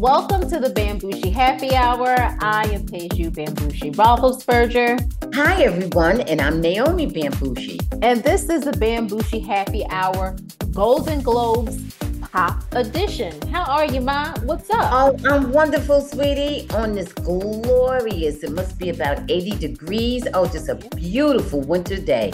Welcome to the Bamgboshe Happy Hour. I am Peju Bamgboshe Roethlisberger. Hi, everyone, and I'm Naomi Bamgboshe. And this is the Bamgboshe Happy Hour Golden Globes Pop Edition. How are you, Ma? What's up? Oh, I'm wonderful, sweetie. On this glorious, it must be about 80 degrees. Oh, just a beautiful winter day.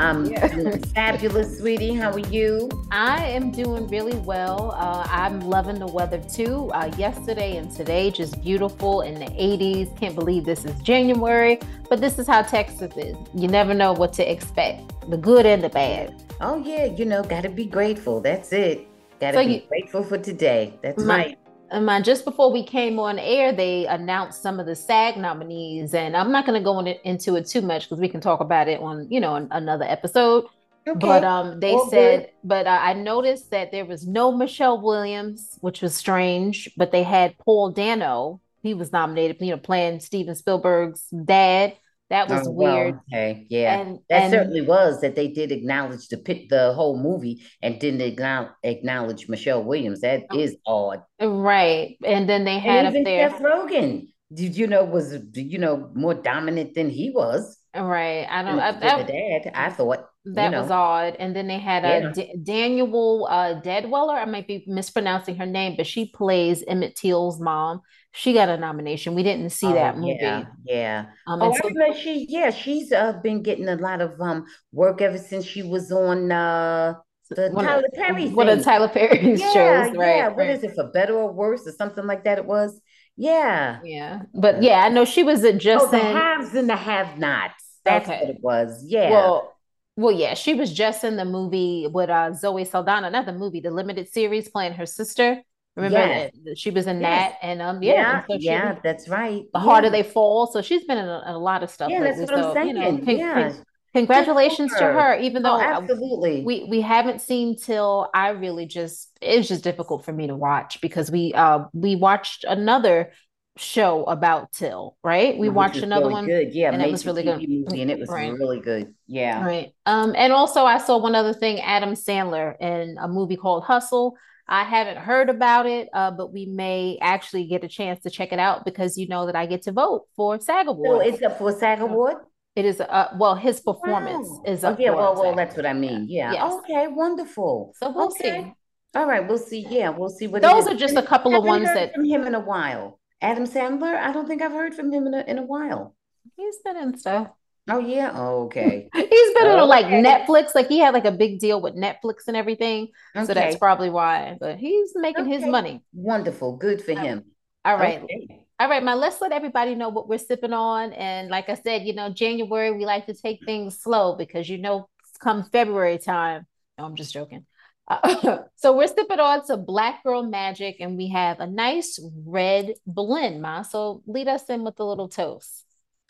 I'm yeah. fabulous, sweetie. How are you? I am doing really well. Uh, I'm loving the weather too. Uh, yesterday and today, just beautiful in the 80s. Can't believe this is January, but this is how Texas is. You never know what to expect the good and the bad. Oh, yeah. You know, got to be grateful. That's it. Got to so be you, grateful for today. That's my, right. Um, just before we came on air, they announced some of the SAG nominees, and I'm not going to go in, into it too much because we can talk about it on, you know, another episode. Okay. But um, they said, but uh, I noticed that there was no Michelle Williams, which was strange. But they had Paul Dano. He was nominated, you know, playing Steven Spielberg's dad. That was oh, weird. Well, okay, yeah, and, that and, certainly was that they did acknowledge the pit, the whole movie, and didn't acknowledge, acknowledge Michelle Williams. That oh, is odd, right? And then they had and up there Seth Rogen. Did you know was you know more dominant than he was? Right. I don't. I, dad, I thought that you know. was odd. And then they had a yeah. D- Danielle uh, Deadwyler. I might be mispronouncing her name, but she plays Emmett Till's mom she got a nomination. We didn't see oh, that movie. Yeah, yeah. Um, oh, so, she yeah, she's uh, been getting a lot of um work ever since she was on uh the one Tyler Perry one of Tyler Perry's yeah, shows, right? Yeah, what right. is it for better or worse or something like that? It was. Yeah. Yeah. But yeah, I know she was at just oh, the haves and the have nots. That's okay. what it was. Yeah. Well, well, yeah, she was just in the movie with uh, Zoe Saldana, not the movie, the limited series playing her sister. Remember yes. she was in yes. that, and um, yeah, yeah, so yeah that's right. The yeah. harder they fall, so she's been in a, a lot of stuff. Yeah, lately, that's what so, I'm saying. You know, yeah. Con- congratulations her. to her. Even though oh, absolutely, we we haven't seen till I really just it's just difficult for me to watch because we uh we watched another show about Till, right? We Which watched another really one. Good, yeah, and it was really good. Movie and it was right. really good. Yeah, right. Um, and also I saw one other thing, Adam Sandler in a movie called Hustle. I haven't heard about it, uh, but we may actually get a chance to check it out because you know that I get to vote for SAG Award. So it's up for SAG Award. It is uh well his performance wow. is up. Oh, yeah, well, well, that's what I mean. Yeah. Yes. Okay, wonderful. So we'll okay. see. All right, we'll see. Yeah, we'll see what. Those are just a couple of ones that from him in a while. Adam Sandler. I don't think I've heard from him in a, in a while. He's been in stuff. Oh yeah. Oh, okay. He's been on like Netflix. Like he had like a big deal with Netflix and everything. Okay. So that's probably why. But he's making okay. his money. Wonderful. Good for him. All right. Okay. All right, man. Let's let everybody know what we're sipping on. And like I said, you know, January we like to take things slow because you know, come February time. No, I'm just joking. Uh, so we're sipping on some Black Girl Magic, and we have a nice red blend, ma. So lead us in with a little toast.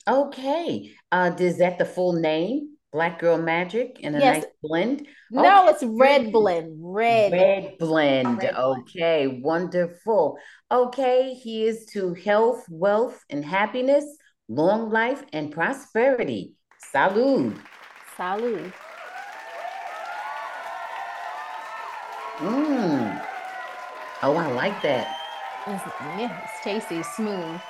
Okay. Uh, is that the full name? Black Girl Magic and a yes. nice blend? No, it's red blend. Red. Red blend. Red okay, blend. wonderful. Okay, here's to health, wealth, and happiness, long life, and prosperity. Salud. Salud. Mmm. Oh, I like that. It's, yeah, it's tasty, smooth.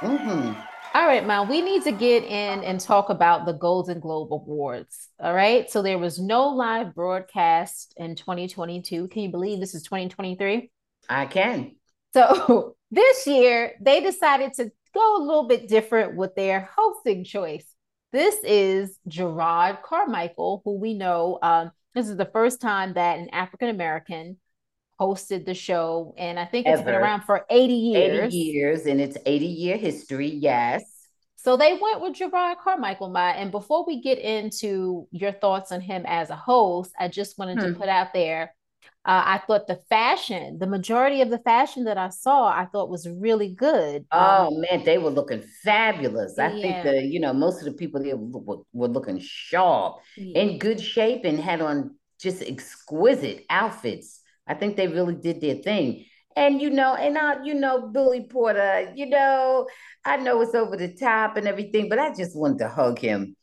Mm-hmm. All right, Ma, we need to get in and talk about the Golden Globe Awards. All right. So there was no live broadcast in 2022. Can you believe this is 2023? I can. So this year, they decided to go a little bit different with their hosting choice. This is Jerrod Carmichael, who we know um, this is the first time that an African American hosted the show, and I think it's Ever. been around for 80 years. 80 years, and it's 80 year history, yes. So they went with Jerrod Carmichael, Ma. And before we get into your thoughts on him as a host, I just wanted hmm. to put out there. Uh, I thought the fashion, the majority of the fashion that I saw, I thought was really good. Oh um, man, they were looking fabulous. I yeah. think the you know most of the people there were, were looking sharp, yeah. in good shape, and had on just exquisite outfits. I think they really did their thing. And you know, and I, you know, Billy Porter, you know, I know it's over the top and everything, but I just wanted to hug him.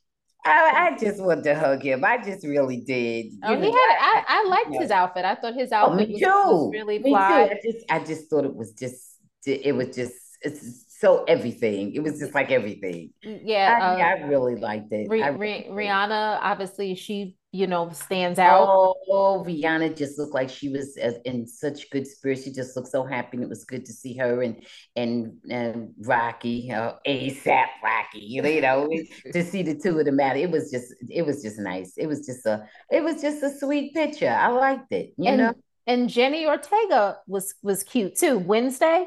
I, I just wanted to hug him. I just really did. Oh, you he know, had. I, I liked his outfit. I thought his outfit oh, was, was, really me fly. Too. I just, I just thought it was just it was just it's so everything. It was just like everything. Mm, yeah, I, uh, yeah, I really liked it. Re- really Rihanna, obviously, she you know stands out. Oh, oh, Rihanna just looked like she was in such good spirits. She just looked so happy, and it was good to see her and and and Rocky, uh, ASAP Rocky. You know, to see the two of them out. It was just it was just nice. It was just a it was just a sweet picture. I liked it. You and, know. And Jenny Ortega was was cute too. Wednesday.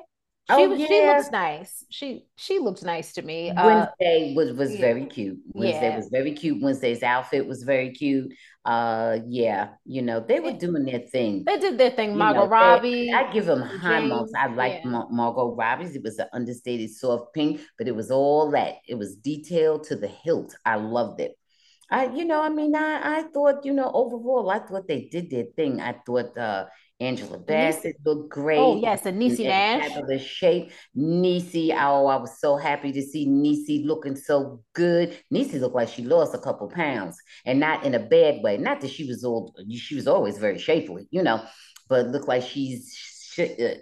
She oh, yeah. she looks nice. She she looks nice to me. Uh, Wednesday uh, was was yeah. very cute. Wednesday yeah. was very cute. Wednesday's outfit was very cute. Uh yeah, you know, they were doing their thing. They did their thing. Margot know, Robbie. They, I give them high marks. I like Mar- Margot Robbie's. It was an understated soft pink, but it was all that. It was detailed to the hilt. I loved it. I, you know, I mean, I, I thought, you know, overall, I thought they did their thing. I thought uh Angela Bassett looked great. Oh, yes, and Niecy Nash. The shape. Niecy, oh, I was so happy to see Niecy looking so good. Niecy looked like she lost a couple pounds and not in a bad way. Not that she was old, she was always very shapely, you know, but looked like she's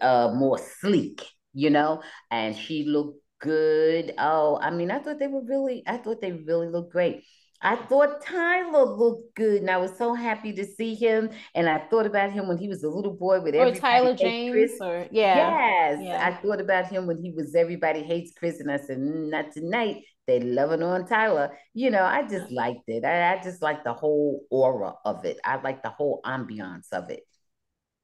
uh, more sleek, you know, and she looked good. Oh, I mean, I thought they were really, I thought they really looked great. I thought Tyler looked good, and I was so happy to see him. And I thought about him when he was a little boy with or Tyler James, Chris. or yeah, yes, yeah. I thought about him when he was everybody hates Chris, and I said, mm, not tonight. They loving on Tyler. You know, I just liked it. I, I just like the whole aura of it. I like the whole ambiance of it.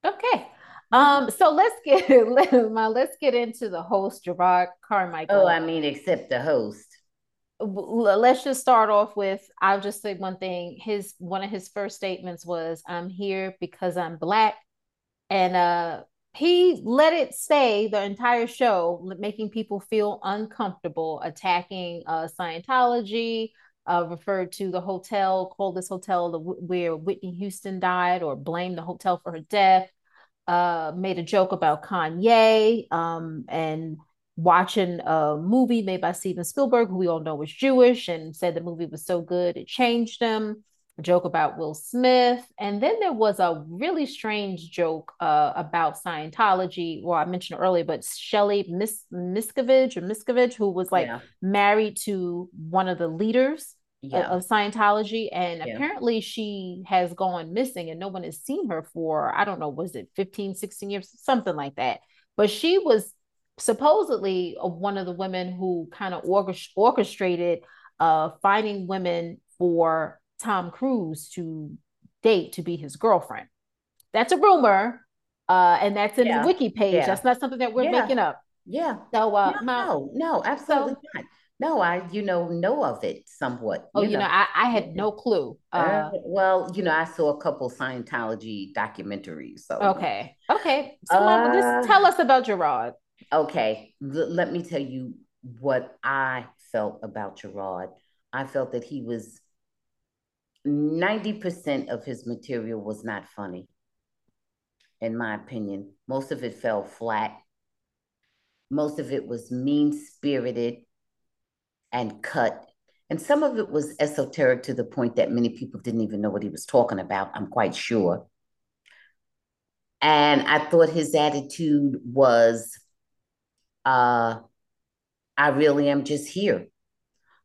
Okay. Um, so let's get let's get into the host, Jerrod Carmichael. Oh, I mean, except the host let's just start off with i'll just say one thing. His one of his first statements was i'm here because i'm black. And uh he let it stay the entire show making people feel uncomfortable attacking uh scientology uh referred to the hotel called this hotel the, where whitney houston died or blamed the hotel for her death uh made a joke about kanye um and watching a movie made by Steven Spielberg, who we all know was Jewish, and said the movie was so good it changed him. A joke about Will Smith, and then there was a really strange joke uh, about Scientology. Well, I mentioned earlier, but Shelley Mis- Miscavige or Miscavige, who was like yeah. married to one of the leaders yeah. of, of Scientology, and yeah. apparently she has gone missing, and no one has seen her for I don't know, was it 15, 16 years, something like that. But she was supposedly uh, one of the women who kind of orchestrated uh, finding women for Tom Cruise to date to be his girlfriend. That's a rumor, uh, and that's in yeah. the wiki page. Yeah. That's not something that we're yeah. making up. Yeah. So uh, no, my, no, no, absolutely so, not. No, I you know know of it somewhat. Oh, you, you know, know I, I, had no clue. Uh, uh, well, you know, I saw a couple Scientology documentaries. So okay, okay. So uh, just tell us about Jerrod okay, l- let me tell you what I felt about Gerard. I felt that he was 90% of his material was not funny, in my opinion. Most of it fell flat. Most of it was mean spirited and cut. And some of it was esoteric to the point that many people didn't even know what he was talking about, I'm quite sure. And I thought his attitude was uh, I really am just here.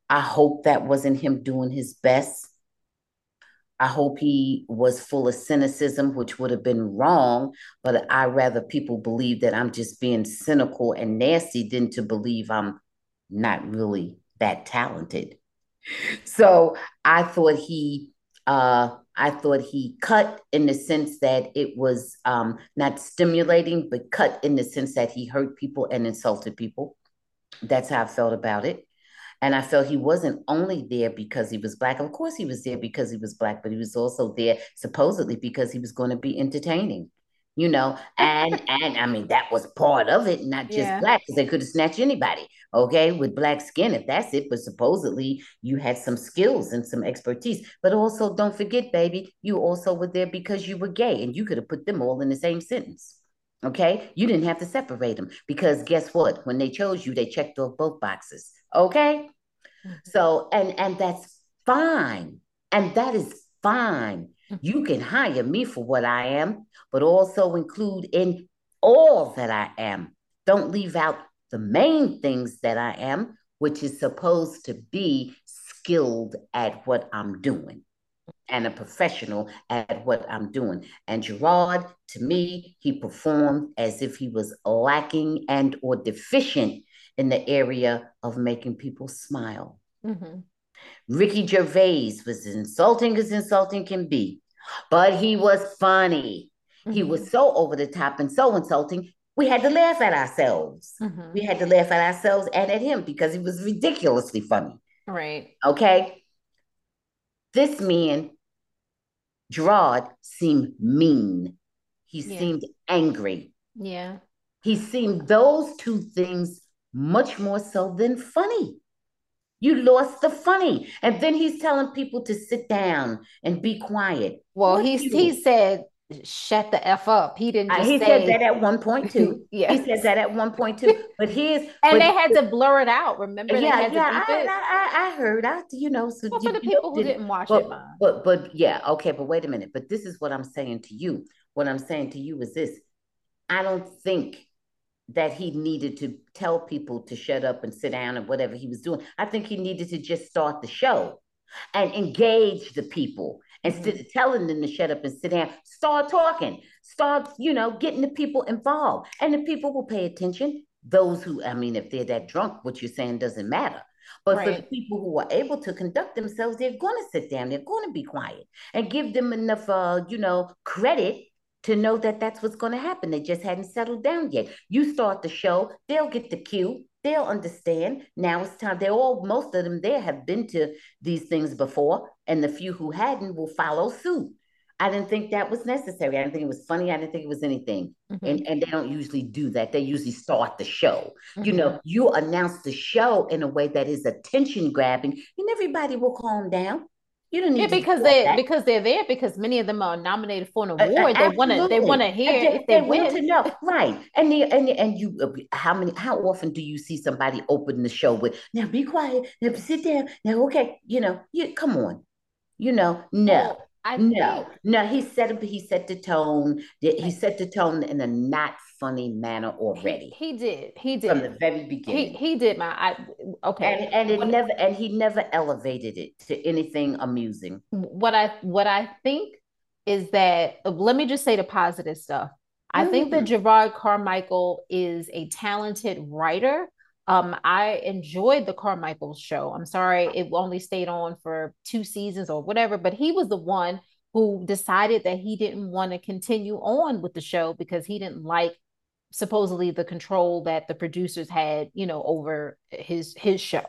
I hope that wasn't him doing his best. I hope he was full of cynicism, which would have been wrong, but I rather people believe that I'm just being cynical and nasty than to believe I'm not really that talented. So I thought he uh, I thought he cut in the sense that it was um, not stimulating, but cut in the sense that he hurt people and insulted people. That's how I felt about it. And I felt he wasn't only there because he was black. Of course, he was there because he was black, but he was also there supposedly because he was going to be entertaining you know, and and I mean that was part of it, not just yeah. black, because they could have snatched anybody, okay, with black skin, if that's it. But supposedly you had some skills and some expertise. But also don't forget, baby, you also were there because you were gay, and you could have put them all in the same sentence. Okay, you didn't have to separate them because guess what? When they chose you, they checked off both boxes. Okay, mm-hmm. so and and that's fine, and that is fine you can hire me for what I am, but also include in all that I am Don't leave out the main things that I am, which is supposed to be skilled at what I'm doing and a professional at what I'm doing. And Gerard, to me, he performed as if he was lacking and or deficient in the area of making people smile. Mm-hmm. Ricky Gervais was insulting as insulting can be, but he was funny. Mm-hmm. He was mm-hmm. so over the top and so insulting. We had to laugh at ourselves. Mm-hmm. We had to laugh at ourselves and at him because he was ridiculously funny. Right. Okay. This man Gerard seemed mean. He yeah. seemed angry. Yeah. He seemed those two things much more so than funny. You lost the funny. And then he's telling people to sit down and be quiet. Well, he, he said shut the f up. He didn't. Uh, he say... said that at one point too. yeah, he said that at one point too. But his and but, they had to blur it out. Remember? Yeah, yeah. I, I, I, heard. I you know. So well, you, for the people who didn't watch but, it, but but yeah, okay. But wait a minute. But this is what I'm saying to you. What I'm saying to you is this: I don't think that he needed to tell people to shut up and sit down and whatever he was doing. I think he needed to just start the show and engage the people instead mm-hmm. of telling them to shut up and sit down. Start talking start, you know, getting the people involved. And the people will pay attention. Those who, I mean, if they're that drunk, what you're saying doesn't matter. But right. for the people who are able to conduct themselves, they're going to sit down, they're going to be quiet and give them enough, uh, you know, credit to know that that's what's going to happen. They just hadn't settled down yet. You start the show, they'll get the cue, they'll understand. Now it's time. They're all, most of them there have been to these things before, and the few who hadn't will follow suit. I didn't think that was necessary. I didn't think it was funny. I didn't think it was anything. Mm-hmm. And and they don't usually do that. They usually start the show. Mm-hmm. You know, you announce the show in a way that is attention grabbing, and everybody will calm down. You don't need yeah, because they that. because they're there because many of them are nominated for an award. Uh, uh, they want to they want to hear they, they, they want to know right. And the and and you uh, how many how often do you see somebody open the show with now be quiet now sit down now okay you know you come on you know no. I no, think... no, he set he set the tone. He set the tone in a not funny manner already. He, he did. He did from the very beginning. He, he did my. I okay. And, and it what, never and he never elevated it to anything amusing. What I what I think is that let me just say the positive stuff. I think that mm. Jerrod Carmichael is a talented writer. Um, I enjoyed the Carmichael show. I'm sorry it only stayed on for two seasons or whatever, but he was the one who decided that he didn't want to continue on with the show because he didn't like supposedly the control that the producers had, you know, over his his show.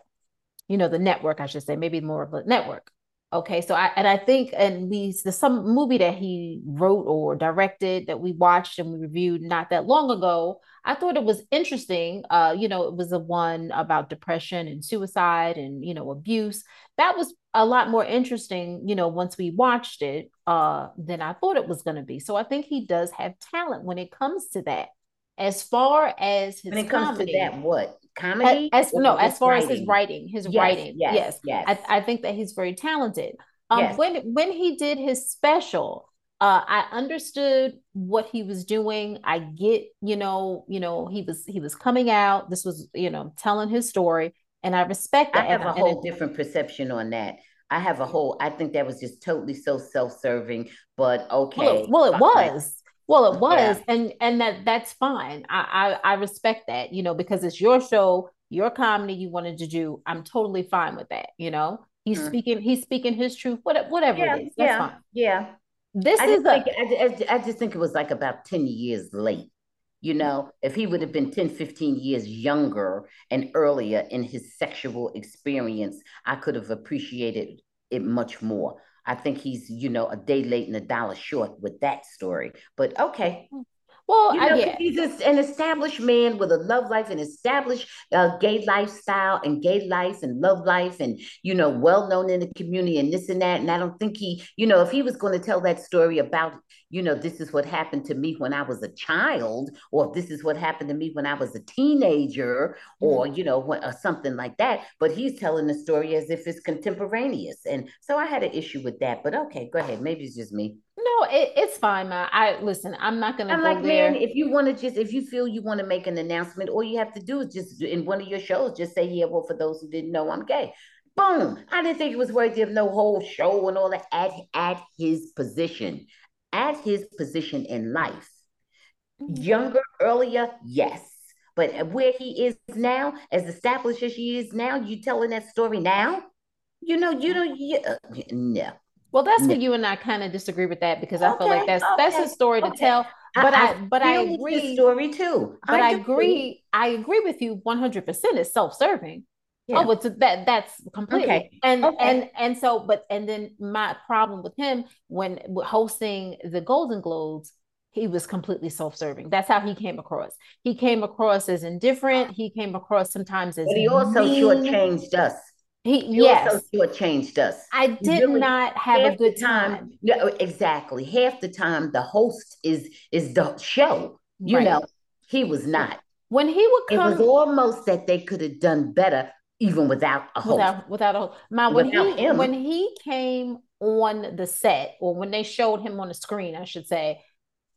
You know, the network, I should say, maybe more of a network. Okay, so I and I think and we the some movie that he wrote or directed that we watched and we reviewed not that long ago. I thought it was interesting. Uh, you know, it was the one about depression and suicide and you know abuse. That was a lot more interesting. You know, once we watched it, uh, than I thought it was going to be. So I think he does have talent when it comes to that. As far as his when it comedy, comes to that, what comedy? As, no, as far writing? as his writing, his yes, writing, yes, yes, yes. I, I, think that he's very talented. Um, yes. when when he did his special, uh, I understood what he was doing. I get, you know, you know, he was he was coming out. This was, you know, telling his story, and I respect that. I have and, a whole different perception on that. I have a whole. I think that was just totally so self-serving. But okay, well, it, well, it was. Well, it was, yeah. and and that that's fine. I, I I respect that, you know, because it's your show, your comedy you wanted to do. I'm totally fine with that. You know, he's mm-hmm. speaking he's speaking his truth. Whatever, whatever yeah, it is, that's yeah, fine. Yeah. This I is a, think, I, I just think it was like about ten years late. You know, if he would have been 10, 15 years younger and earlier in his sexual experience, I could have appreciated it much more. I think he's, you know, a day late and a dollar short with that story. But okay. Well, you know, I, he's an established man with a love life, an established uh, gay lifestyle and gay life and love life, and you know, well known in the community and this and that. And I don't think he, you know, if he was going to tell that story about, you know, this is what happened to me when I was a child, or this is what happened to me when I was a teenager, or mm-hmm. you know, what, or something like that. But he's telling the story as if it's contemporaneous, and so I had an issue with that. But okay, go ahead. Maybe it's just me. No, it, it's fine, man. I listen. I'm not gonna. I'm go like, there. man, if you want to just, if you feel you want to make an announcement, all you have to do is just in one of your shows, just say, yeah, well, for those who didn't know, I'm gay. Boom. I didn't think it was worthy of no whole show and all that. At at his position, at his position in life, mm-hmm. younger, earlier, yes. But where he is now, as established as he is now, you telling that story now? You know, you don't. You, uh, no. Well, that's no. where you and I kind of disagree with that because I feel like that's okay, that's a story okay. to tell. But I, I but I agree. Story too. But I, I agree. I agree with you one hundred percent. It's self serving. Oh, yeah. Oh, it's that that's completely okay. and okay. and and so but and then my problem with him when hosting the Golden Globes, he was completely self-serving. That's how he came across. He came across as indifferent. He came across sometimes as. But he also mean. shortchanged us. He, he yes. also shortchanged us. I did really, not have a good time. time. No, oh, exactly. Half the time, the host is is the show. You right. know, he was not. When he would come, it was almost that they could have done better even without a host. Without, without a host. When without he him. when he came on the set, or when they showed him on the screen, I should say,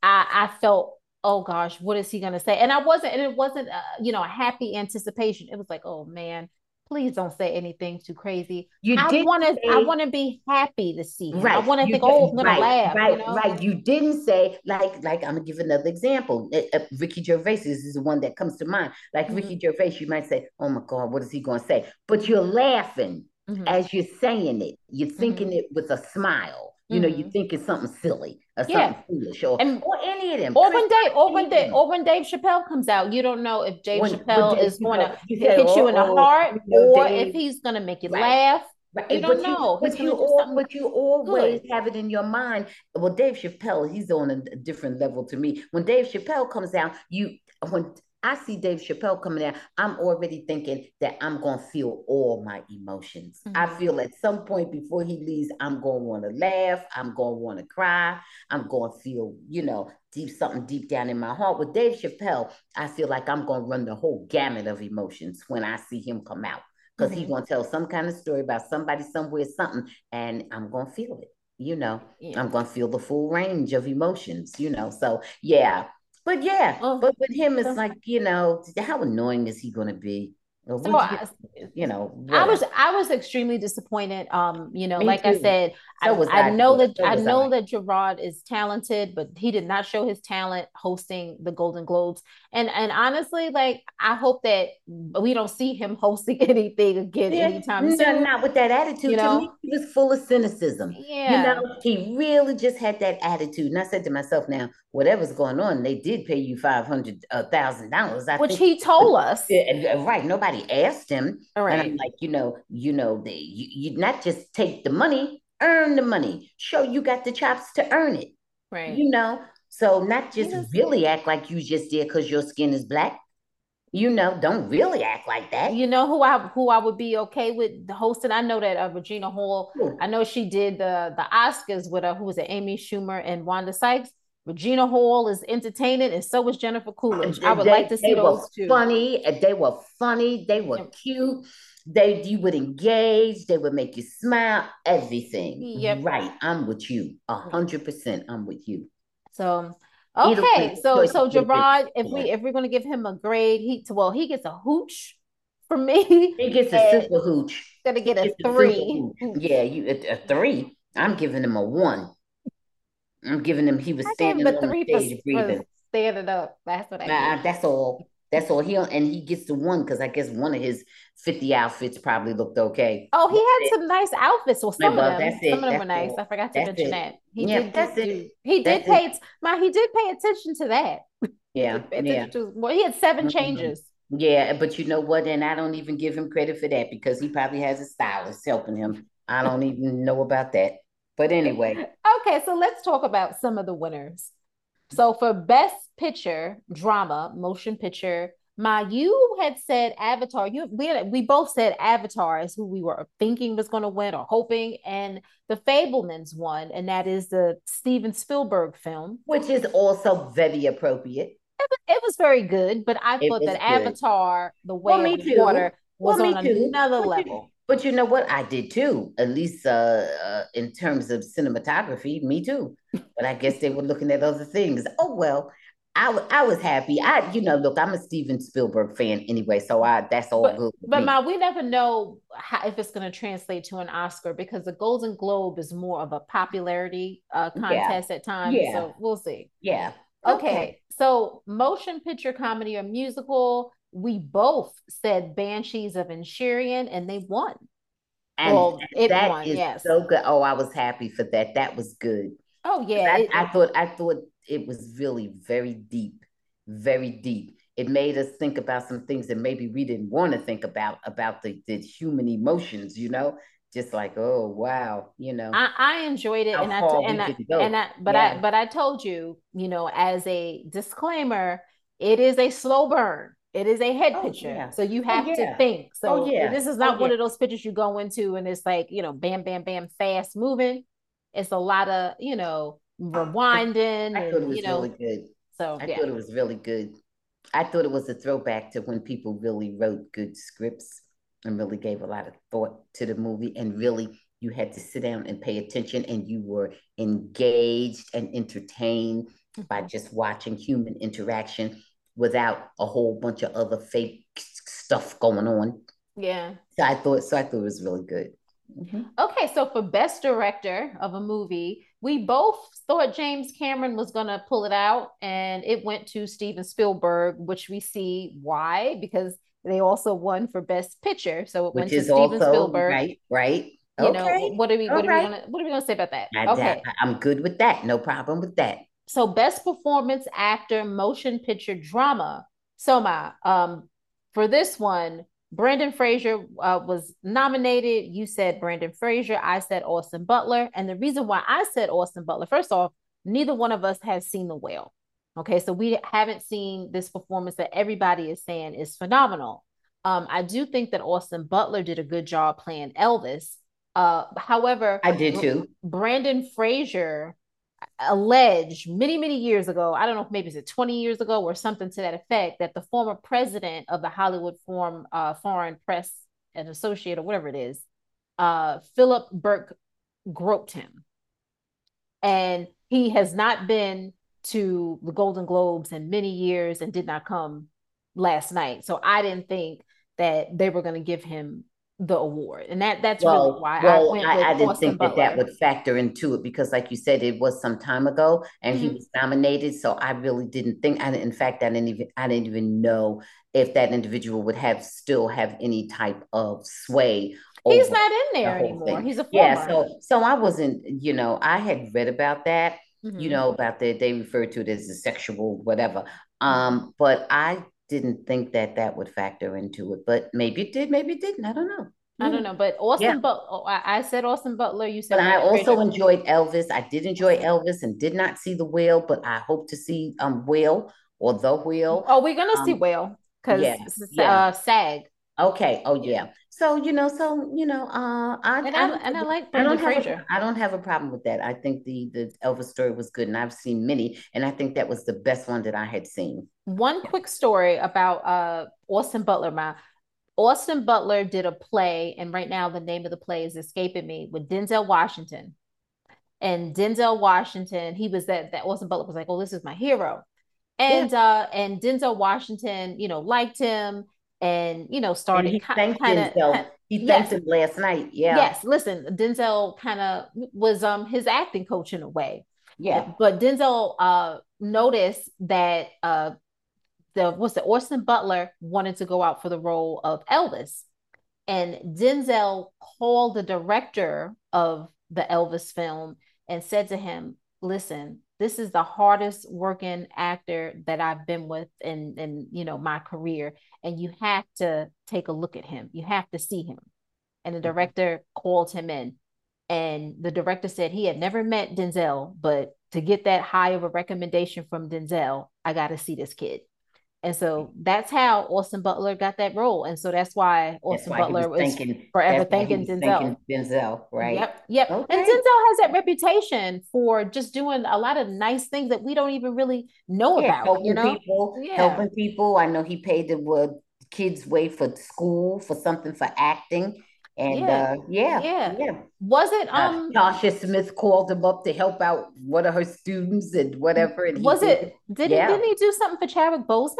I I felt oh gosh, what is he going to say? And I wasn't, and it wasn't, uh, you know, a happy anticipation. It was like, oh man, please don't say anything too crazy. You I want to. I want to be happy to see. Him. Right. I want to think. Oh, I'm gonna right, laugh. Right. You know? Right. You didn't say like like I'm gonna give another example. Uh, uh, Ricky Gervais is the one that comes to mind. Like mm-hmm. Ricky Gervais, you might say, "Oh my God, what is he gonna say?" But you're laughing mm-hmm. as you're saying it. You're thinking mm-hmm. it with a smile. You know, you mm-hmm. think it's something silly or something yeah. foolish or, and, or any of them. Or when Dave, or when Dave, or when Dave Chappelle comes out, you don't know if Dave when, Chappelle Dave is going to hit you in the oh, heart oh, or Dave, if he's going to make you right. laugh. Right. You don't but know. You, but, you all, but you always good. have it in your mind. Well, Dave Chappelle, he's on a different level to me. When Dave Chappelle comes out, you when I see Dave Chappelle coming out, I'm already thinking that I'm going to feel all my emotions. Mm-hmm. I feel at some point before he leaves, I'm going to want to laugh. I'm going to want to cry. I'm going to feel, you know, deep something deep down in my heart. With Dave Chappelle, I feel like I'm going to run the whole gamut of emotions when I see him come out because mm-hmm. he's going to tell some kind of story about somebody somewhere, something, and I'm going to feel it. You know, yeah. I'm going to feel the full range of emotions, you know. So, yeah, but yeah, oh, but with him, it's like you know, how annoying is he going to be? So I, you know, I was I was extremely disappointed. Um, you know, Me like too. I said, so I, I, know that so I know I. that Gerard is talented, but he did not show his talent hosting the Golden Globes. And and honestly, like I hope that we don't see him hosting anything again yeah, anytime no, soon. Not with that attitude. You know? To me, he was full of cynicism. Yeah, you know, he really just had that attitude. And I said to myself, now whatever's going on, they did pay you five hundred thousand dollars. Which he told us. Yeah, right. Nobody asked him. All right. And I'm like, you know, you know, they you, you not just take the money, earn the money. Show you got the chops to earn it. Right. You know, so not just really act like you just did because your skin is black. You know, don't really act like that. You know who I who I would be okay with hosting. I know that uh, Regina Hall. I know she did the the Oscars with uh, who was it, Amy Schumer and Wanda Sykes. Regina Hall is entertaining, and so is Jennifer Coolidge. I would they, like to see those two. Funny, they were funny. They were cute. They you would engage. They would make you smile. Everything. Yep. Right. I'm with you. A hundred percent. I'm with you. So okay. So so Gerard, if we if we're gonna give him a grade, he well he gets a hooch for me. He gets a super hooch. Gonna get a three. A yeah, you a, a three. I'm giving him a one. I'm giving him. He was I standing on the stage breathing. Standing up. That's what I. Nah, that's all. That's all. He and he gets the one because I guess one of his fifty outfits probably looked okay. Oh, he had some nice outfits. Well, some of them. Some of them were nice. I forgot to that's mention it. that. He yeah, did. That's do, it. He did pay. It. My he did pay attention to that. Yeah. yeah. To, well, he had 7 mm-hmm. changes. Yeah, but you know what? And I don't even give him credit for that because he probably has a stylist helping him. I don't even know about that. But anyway. okay, so let's talk about some of the winners. So for best picture, drama, motion picture, my you had said Avatar. You we had, we both said Avatar is who we were thinking was going to win or hoping, and the Fabelmans won, and that is the Steven Spielberg film, which is also very appropriate. It, it was very good, but I it thought that good. Avatar, the way well, of water, was well, on another level. But you know what? I did too. At least uh, uh, in terms of cinematography, me too. But I guess they were looking at other things. Oh well, I, I was happy. I, you know, look, I'm a Steven Spielberg fan anyway, so I that's all but, good. But Ma, we never know how, if it's going to translate to an Oscar because the Golden Globe is more of a popularity uh, contest yeah. at times. Yeah. So we'll see. Yeah. Okay. okay. So motion picture comedy or musical, we both said Banshees of Inisherin, and they won. And well, it that won, is yes. so good. Oh, I was happy for that. That was good. Oh yeah. I, it, I thought I thought it was really very deep, very deep. It made us think about some things that maybe we didn't want to think about about the, the human emotions, you know. Just like, oh wow, you know. I, I enjoyed it, and I, and I, and I, but yeah. I, but I told you, you know, as a disclaimer, it is a slow burn. It is a head oh, picture. Yeah. So you oh, have oh, yeah. to think. So oh, yeah. this is not oh, one of those pictures you go into and it's like, you know, bam, bam, bam, fast moving. It's a lot of, you know, rewinding. I, I thought it was you know, really good. So I thought it was really good. I thought it was a throwback to when people really wrote good scripts and really gave a lot of thought to the movie and really you had to sit down and pay attention and you were engaged and entertained mm-hmm. by just watching human interaction without a whole bunch of other fake stuff going on. Yeah. So I thought so I thought it was really good. Mm-hmm. Okay, so for best director of a movie, we both thought James Cameron was going to pull it out, and it went to Steven Spielberg, which we see why because they also won for best picture. So it which went to Steven also, Spielberg. Right, right. You okay. know, what are we what are right. we gonna what are we gonna say about that? I, okay. I'm good with that. No problem with that. So best performance actor, motion picture drama. Soma, um, for this one, Brendan Fraser uh, was nominated. You said Brendan Fraser. I said Austin Butler. And the reason why I said Austin Butler, first off, neither one of us has seen The Whale. Okay, so we haven't seen this performance that everybody is saying is phenomenal. Um, I do think that Austin Butler did a good job playing Elvis. Uh, however, I did too. Brendan Fraser alleged many, many years ago, I don't know if maybe it's 20 years ago or something to that effect, that the former president of the Hollywood Forum, uh, Foreign Press and Associate or whatever it is, uh, Philip Berk groped him. And he has not been to the Golden Globes in many years and did not come last night. So I didn't think that they were going to give him the award, and that that's well, really why well, I went I, I didn't think Butler. that that would factor into it because, like you said, it was some time ago, and mm-hmm. he was nominated. So I really didn't think. I in fact, I didn't even I didn't even know if that individual would have still have any type of sway. He's not in there the anymore. Thing. He's a former. yeah. So so I wasn't. You know, I had read about that. Mm-hmm. You know about that they referred to it as a sexual whatever. Um, but I didn't think that that would factor into it, but maybe it did, maybe it didn't. I don't know. I don't know, but Austin yeah. Butler. Oh, I said Austin Butler. You said. But I also enjoyed Elvis. I did enjoy Elvis and did not see the whale, but I hope to see um whale or the whale. Oh, we're gonna um, see whale because yeah, yeah. uh, SAG. Okay. Oh yeah. So you know, so you know, uh, I and I, I and I like Brendan I don't Fraser. A, I don't have a problem with that. I think the the Elvis story was good, and I've seen many, and I think that was the best one that I had seen. One quick story about uh Austin Butler. My Austin Butler did a play, and right now the name of the play is escaping me with Denzel Washington. And Denzel Washington, he was that that Austin Butler was like, "Oh, this is my hero," and yeah. uh, and Denzel Washington, you know, liked him and you know started and he kind, kind of he thanked yes. him last night yeah. Yes listen denzel kind of was um his acting coach in a way. Yeah. But denzel uh noticed that uh the what's the Austin Butler wanted to go out for the role of Elvis. And Denzel called the director of the Elvis film and said to him listen this is the hardest working actor that I've been with in in you know my career and you have to take a look at him. You have to see him. And the mm-hmm. director called him in. And the director said he had never met Denzel but to get that high of a recommendation from Denzel I got to see this kid and so that's how Austin Butler got that role. And so that's why Austin that's why Butler was, thinking, forever thinking Denzel. Denzel, right? Yep. Yep. Okay. And Denzel has that reputation for just doing a lot of nice things that we don't even really know yeah, about. Helping you know? people, yeah. helping people. I know he paid the uh, kids way for school for something for acting. And yeah. Uh, yeah, yeah, yeah. Was it uh, um uh, Tasha Smith called him up to help out one of her students and whatever? And was it did yeah. he didn't he do something for Chadwick Boseman?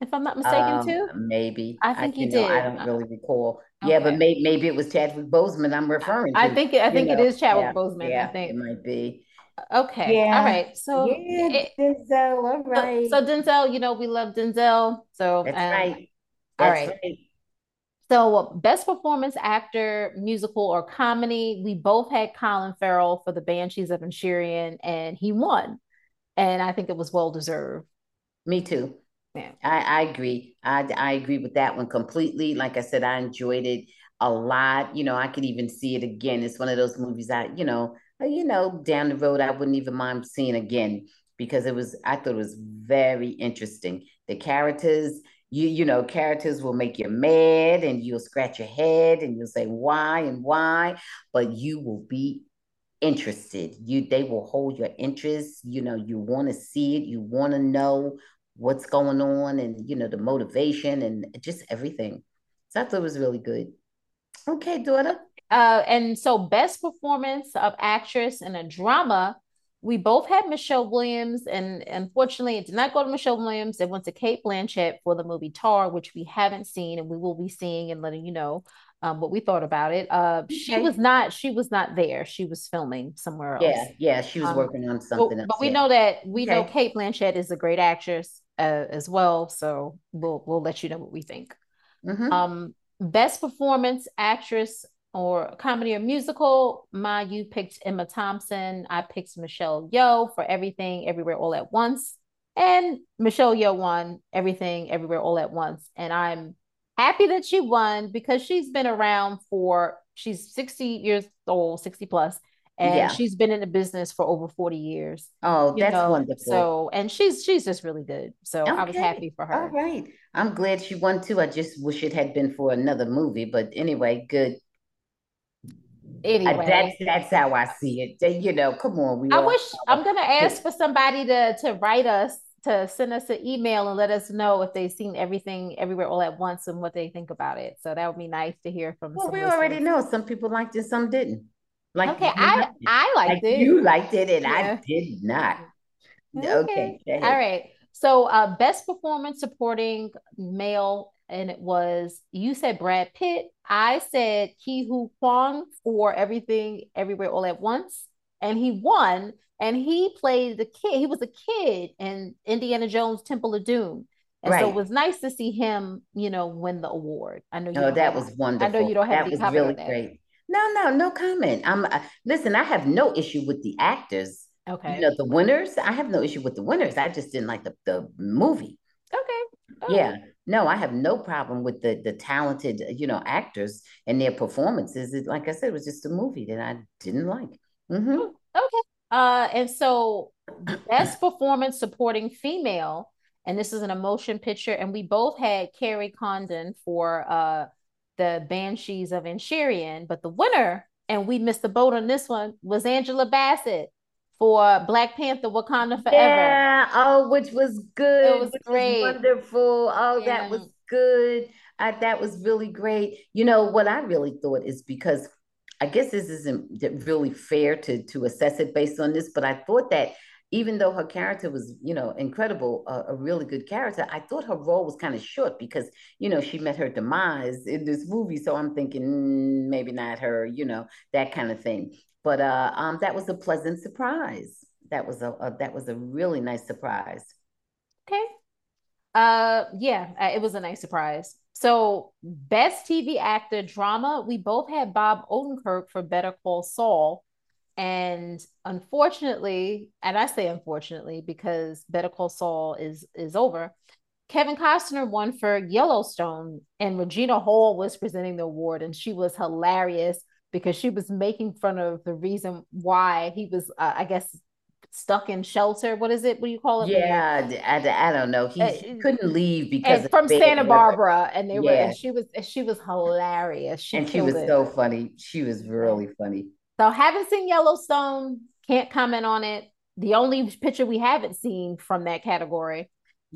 If I'm not mistaken, um, too. Maybe I think I, he did. Know, I don't really recall. Okay. Yeah, but maybe maybe it was Chadwick Boseman. I'm referring. I, to, I think I think know. it is Chadwick yeah, Boseman. Yeah, I think it might be. Okay. Yeah. All right. So yeah, it, Denzel. All right. So, so, Denzel, you know, we love Denzel. So that's um, right. That's all right. right. So, best performance actor, musical or comedy. We both had Colin Farrell for the Banshees of Inisherin, and he won. And I think it was well deserved. Me too. Yeah, I, I agree. I, I agree with that one completely. Like I said, I enjoyed it a lot. You know, I could even see it again. It's one of those movies I, you know, uh, you know, down the road, I wouldn't even mind seeing again because it was, I thought it was very interesting. The characters, you, you know, characters will make you mad and you'll scratch your head and you'll say why and why, but you will be interested. You, they will hold your interest. You know, you want to see it. You want to know what's going on and, you know, the motivation and just everything. So I thought it was really good. Okay, daughter. Uh, and so, best performance of actress in a drama, we both had Michelle Williams, and unfortunately, it did not go to Michelle Williams. It went to Cate Blanchett for the movie Tar, which we haven't seen, and we will be seeing and letting you know um, what we thought about it. Uh, okay. She was not. She was not there. She was filming somewhere else. Yeah, yeah, she was um, working on something. But, but we know that we okay. know Cate Blanchett is a great actress uh, as well. So we'll we'll let you know what we think. Mm-hmm. Um, best performance actress or comedy or musical. My, you picked Emma Thompson. I picked Michelle Yeoh for Everything, Everywhere, All at Once. And Michelle Yeoh won Everything, Everywhere, All at Once. And I'm happy that she won because she's been around for, she's 60 years old, 60 plus, and yeah. she's been in the business for over 40 years. Oh, that's know? wonderful. So, and she's she's just really good. So okay. I was happy for her. All right. I'm glad she won too. I just wish it had been for another movie, but anyway, good anyway. that's that's how i see it. You know come on we i wish i'm gonna ask for somebody to to write us to send us an email and let us know if they've seen everything everywhere all at once and what they think about it. So that would be nice to hear from well we listeners. already know some people liked it some didn't. Like okay i i liked like it. you liked it and yeah. i did not. Okay, okay. all right. So uh best performance supporting male and it was you said Brad Pitt. I said Ke Huy Quan for everything, everywhere, all at once, and he won. And he played the kid. He was a kid in Indiana Jones Temple of Doom. And right. so it was nice to see him, you know, win the award. I know. You oh, that was wonderful. I know you don't have that was really great. No, no, no comment. I'm uh, listen. I have no issue with the actors. Okay. You know the winners. I have no issue with the winners. I just didn't like the the movie. Okay. okay. Yeah no, I have no problem with the the talented, you know, actors and their performances. It, like I said, it was just a movie that I didn't like. Mm-hmm. Mm, okay. Uh, and so best performance supporting female, and this is an emotion picture, and we both had Kerry Condon for uh the Banshees of Inisherin, but the winner, and we missed the boat on this one, was Angela Bassett for Black Panther Wakanda Forever. Yeah, oh, which was good. It was great. Was wonderful. Oh, yeah. that was good. I, that was really great. You know, what I really thought is because I guess this isn't really fair to to assess it based on this, but I thought that even though her character was, you know, incredible, uh, a really good character, I thought her role was kind of short because, you know, she met her demise in this movie. So I'm thinking mm, maybe not her, you know, that kind of thing but uh, um, that was a pleasant surprise. That was a, a that was a really nice surprise. Okay. Uh, yeah, uh, it was a nice surprise. So, best TV actor drama, we both had Bob Odenkirk for Better Call Saul. And unfortunately, and I say unfortunately because Better Call Saul is is over. Kevin Costner won for Yellowstone, and Regina Hall was presenting the award, and she was hilarious because she was making fun of the reason why he was, uh, I guess, stuck in shelter. What is it? What do you call it? Yeah, I, I don't know. He, uh, couldn't leave because from Santa Barbara, and they yeah. were. And she was she was hilarious. She and she was it. so funny. She was really funny. So haven't seen Yellowstone. Can't comment on it. The only picture we haven't seen from that category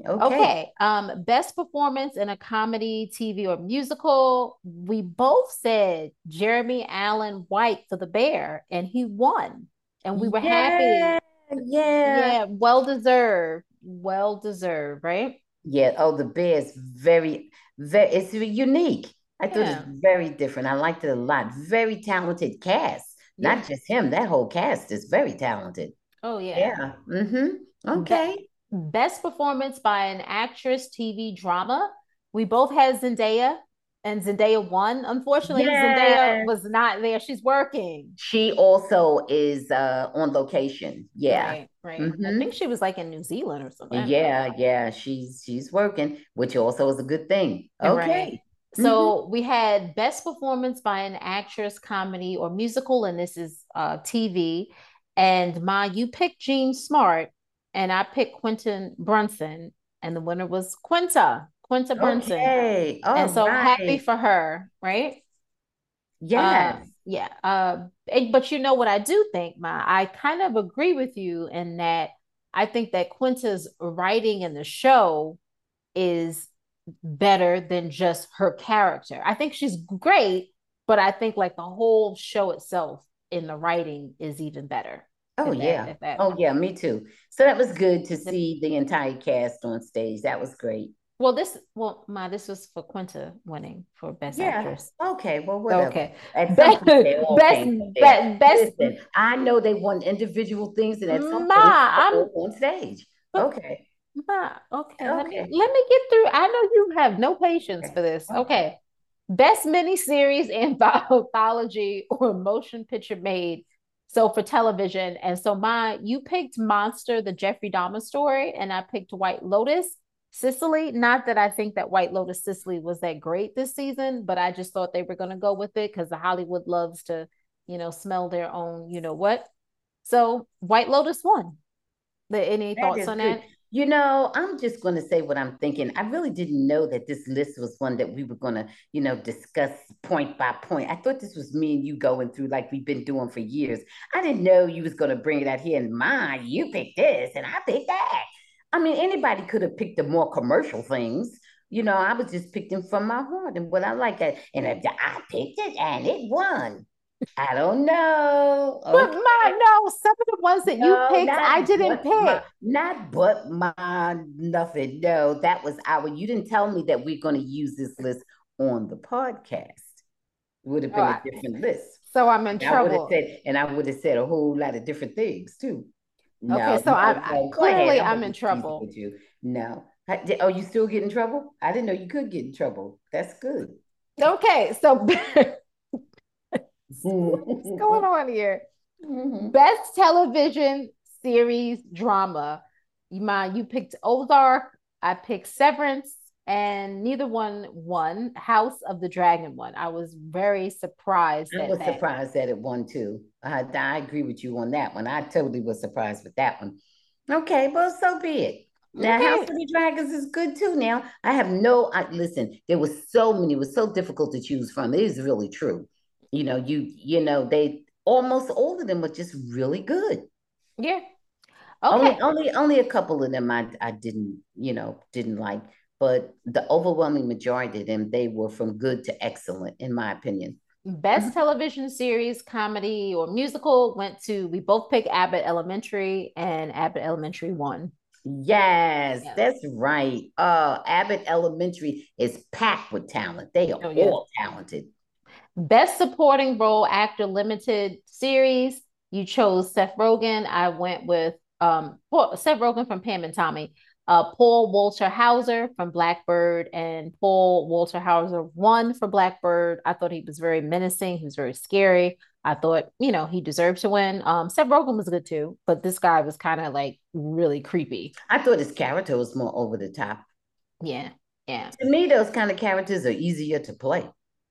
Okay. okay. Um, best performance in a comedy, TV, or musical. We both said Jeremy Allen White for The Bear, and he won. And we were yeah, happy. Yeah. Yeah. Well deserved. Well deserved, right? Yeah. Oh, The Bear is very, very, it's unique. I thought yeah. it was very different. I liked it a lot. Very talented cast. Yeah. Not just him, that whole cast is very talented. Oh, yeah. Yeah. Mm-hmm. Okay. Best performance by an actress, TV drama. We both had Zendaya, and Zendaya won. Unfortunately, yes. Zendaya was not there. She's working. She also is uh, on location. Yeah, right. right. Mm-hmm. I think she was like in New Zealand or something. Yeah, yeah. She's she's working, which also is a good thing. Okay. Right. So mm-hmm. we had best performance by an actress, comedy, or musical, and this is uh, TV. And my you picked Jean Smart, and I picked Quinta Brunson, and the winner was Quinta, Quinta Brunson. Okay. Oh, and so right. happy for her, right? Yes. Uh, yeah. Uh, but you know what I do think, Ma? I kind of agree with you in that I think that Quinta's writing in the show is better than just her character. I think she's great, but I think like the whole show itself in the writing is even better. Oh yeah. That, that, oh yeah, me too. So that was good to see the entire cast on stage. That was great. Well, this well, my this was for Quinta winning for best yeah. actress. Okay, well, whatever. Okay, best, best, best, best. Listen, I know they want individual things, and at some ma, I'm on stage. Okay. Ma, okay. okay. Let me let me get through. I know you have no patience okay. for this. Okay. okay. Best miniseries in anthology or motion picture made so for television, and so my you picked Monster, the Jeffrey Dahmer story, and I picked White Lotus. Sicily, not that I think that White Lotus Sicily was that great this season, but I just thought they were going to go with it because the Hollywood loves to, you know, smell their own, you know what. So White Lotus won. The, any that thoughts on good. that? You know, I'm just going to say what I'm thinking. I really didn't know that this list was one that we were going to, you know, discuss point by point. I thought this was me and you going through like we've been doing for years. I didn't know you was going to bring it out here and mine. You picked this and I picked that. I mean, anybody could have picked the more commercial things. You know, I was just picking from my heart and what I like. And I picked it and it won. I don't know. Okay. But my no, some of the ones that no, you picked, I didn't pick. My, not but my nothing. No, that was our. You didn't tell me that we're going to use this list on the podcast. It would have oh, been oh, a different list. So I'm in and trouble. I said, and I would have said a whole lot of different things too. No, okay, so no, I, I clearly I'm in trouble. With you. No. Oh, you still get in trouble? I didn't know you could get in trouble. That's good. Okay, so What's going on here? Mm-hmm. Best television series drama. You mind you picked Ozark, I picked Severance, and neither one won. House of the Dragon won. I was very surprised. I was that. surprised that it won too. I, I agree with you on that one. I totally was surprised with that one. Okay, well, so be it. Now, okay. House of the Dragons is good too. Now, I have no. I listen. There was so many. It was so difficult to choose from. It is really true you know, you you know, they almost all of them were just really good. Yeah. Okay. Only only only a couple of them I I didn't, you know, didn't like, but the overwhelming majority of them they were from good to excellent in my opinion. Best television series, comedy, or musical went to we both picked Abbott Elementary and Abbott Elementary won. Yes, yes, that's right. Uh Abbott Elementary is packed with talent. They are oh, yeah. all talented. Best Supporting Role Actor Limited Series. You chose Seth Rogen. I went with um Seth Rogen from Pam and Tommy. Uh, Paul Walter Hauser from Blackbird, and Paul Walter Hauser won for Blackbird. I thought he was very menacing. He was very scary. I thought, you know, he deserved to win. Um, Seth Rogen was good too, but this guy was kind of like really creepy. I thought his character was more over the top. Yeah, yeah. To me, those kind of characters are easier to play.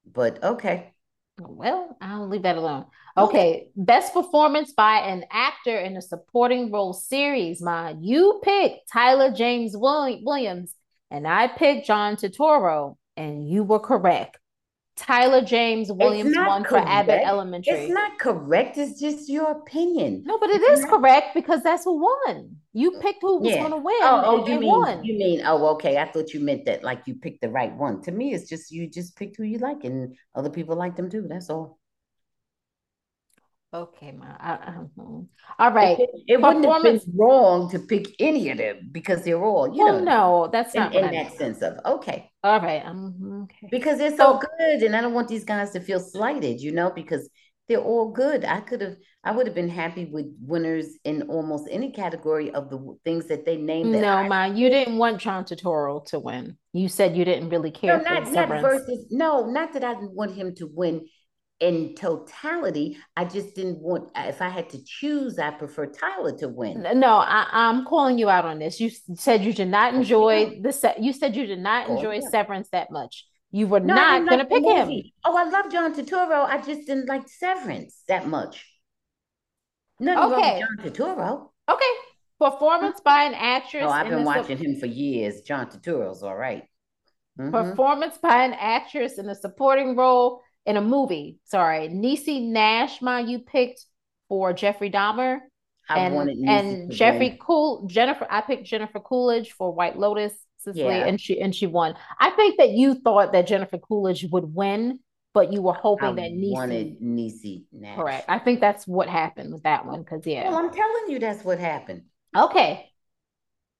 But okay. Well, I'll leave that alone. Okay. Best performance by an actor in a supporting role series. Ma, you picked Tyler James Williams, and I picked John Turturro, and you were correct. Tyler James Williams won correct. for Abbott Elementary. It's not correct. It's just your opinion. No, but it it's is not... correct because that's who won. You picked who was yeah. going to win. Oh, oh you mean won. you mean? Oh, okay. I thought you meant that like you picked the right one. To me, it's just you just picked who you like, and other people like them too. That's all. Okay, ma. I, uh, all right. It, it wouldn't have been wrong to pick any of them because they're all, you well, know. No, that's not in, in that sense of okay. All right. Um, okay. Because they're so, so good, and I don't want these guys to feel slighted, you know, because they're all good. I could have, I would have been happy with winners in almost any category of the things that they named. That no, I, ma, you didn't want John Turturro to win. You said you didn't really care. No, not, not versus. No, not that I didn't want him to win in totality, I just didn't want. If I had to choose, I prefer Tyler to win. No, I, am calling you out on this. You said you did not enjoy the set. You said you did not oh, enjoy yeah. Severance that much. You were no, not going to pick him. Oh, I love John Turturro. I just didn't like Severance that much. Nothing okay. wrong with John Turturro. Okay, performance by an actress. Oh, I've been watching su- him for years. John Turturro's all right. mm-hmm. Performance by an actress in a supporting role in a movie. Sorry, Niecy Nash, my you picked for Jeffrey Dahmer. I and, and Jeffrey win. Cool Jennifer. I picked Jennifer Coolidge for White Lotus, Sicily, yeah. and she and she won. I think that you thought that Jennifer Coolidge would win, but you were hoping I that Niecy wanted Niecy Nash. Correct. I think that's what happened with that one. Because yeah, well, I'm telling you, that's what happened. Okay.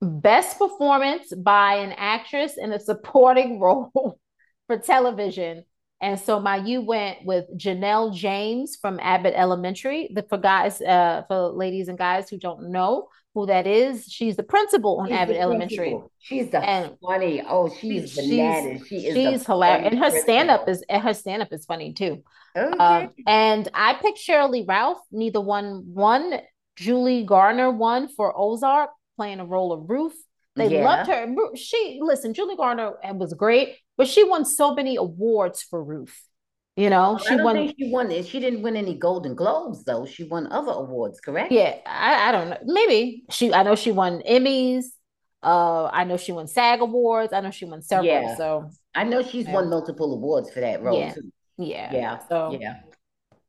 Best performance by an actress in a supporting role for television. And so my you went with Janelle James from Abbott Elementary. The for guys, uh, for ladies and guys who don't know who that is, she's the principal on she's Abbott Elementary. She's the and funny. Oh, she's bananas. She is she's hilarious, and her stand up is and her stand up is funny too. Okay. Um, and I picked Sheryl Lee Ralph. Neither one won. Julie Garner won for Ozark, playing a role of Ruth. They yeah. loved her. She listen, Julie Garner was great, but she won so many awards for Ruth. You know, she won. she won it. She didn't win any Golden Globes though. She won other awards, correct? Yeah, I, I don't know. Maybe she. I know she won Emmys. Uh, I know she won SAG awards. I know she won several. Yeah. So I know she's yeah. won multiple awards for that role yeah. too. Yeah. Yeah. So yeah.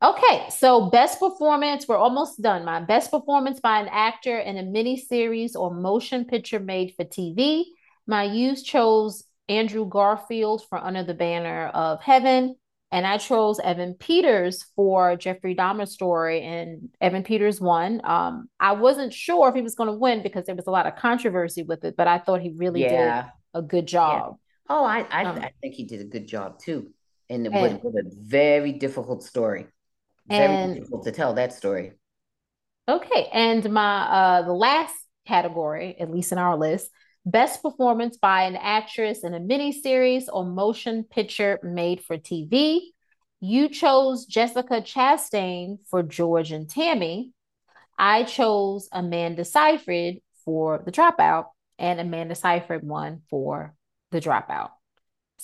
Okay, so best performance, we're almost done. My best performance by an actor in a mini series or motion picture made for TV. My use chose Andrew Garfield for Under the Banner of Heaven, and I chose Evan Peters for Jeffrey Dahmer's story, and Evan Peters won. Um, I wasn't sure if he was going to win because there was a lot of controversy with it, but I thought he really yeah. did a good job. Yeah. Oh, I I, um, I, think he did a good job too, and, it was, with a very difficult story. Very and, difficult to tell that story. Okay, and my uh the last category, at least in our list, best performance by an actress in a miniseries or motion picture made for TV. You chose Jessica Chastain for George and Tammy. I chose Amanda Seyfried for The Dropout, and Amanda Seyfried won for The Dropout.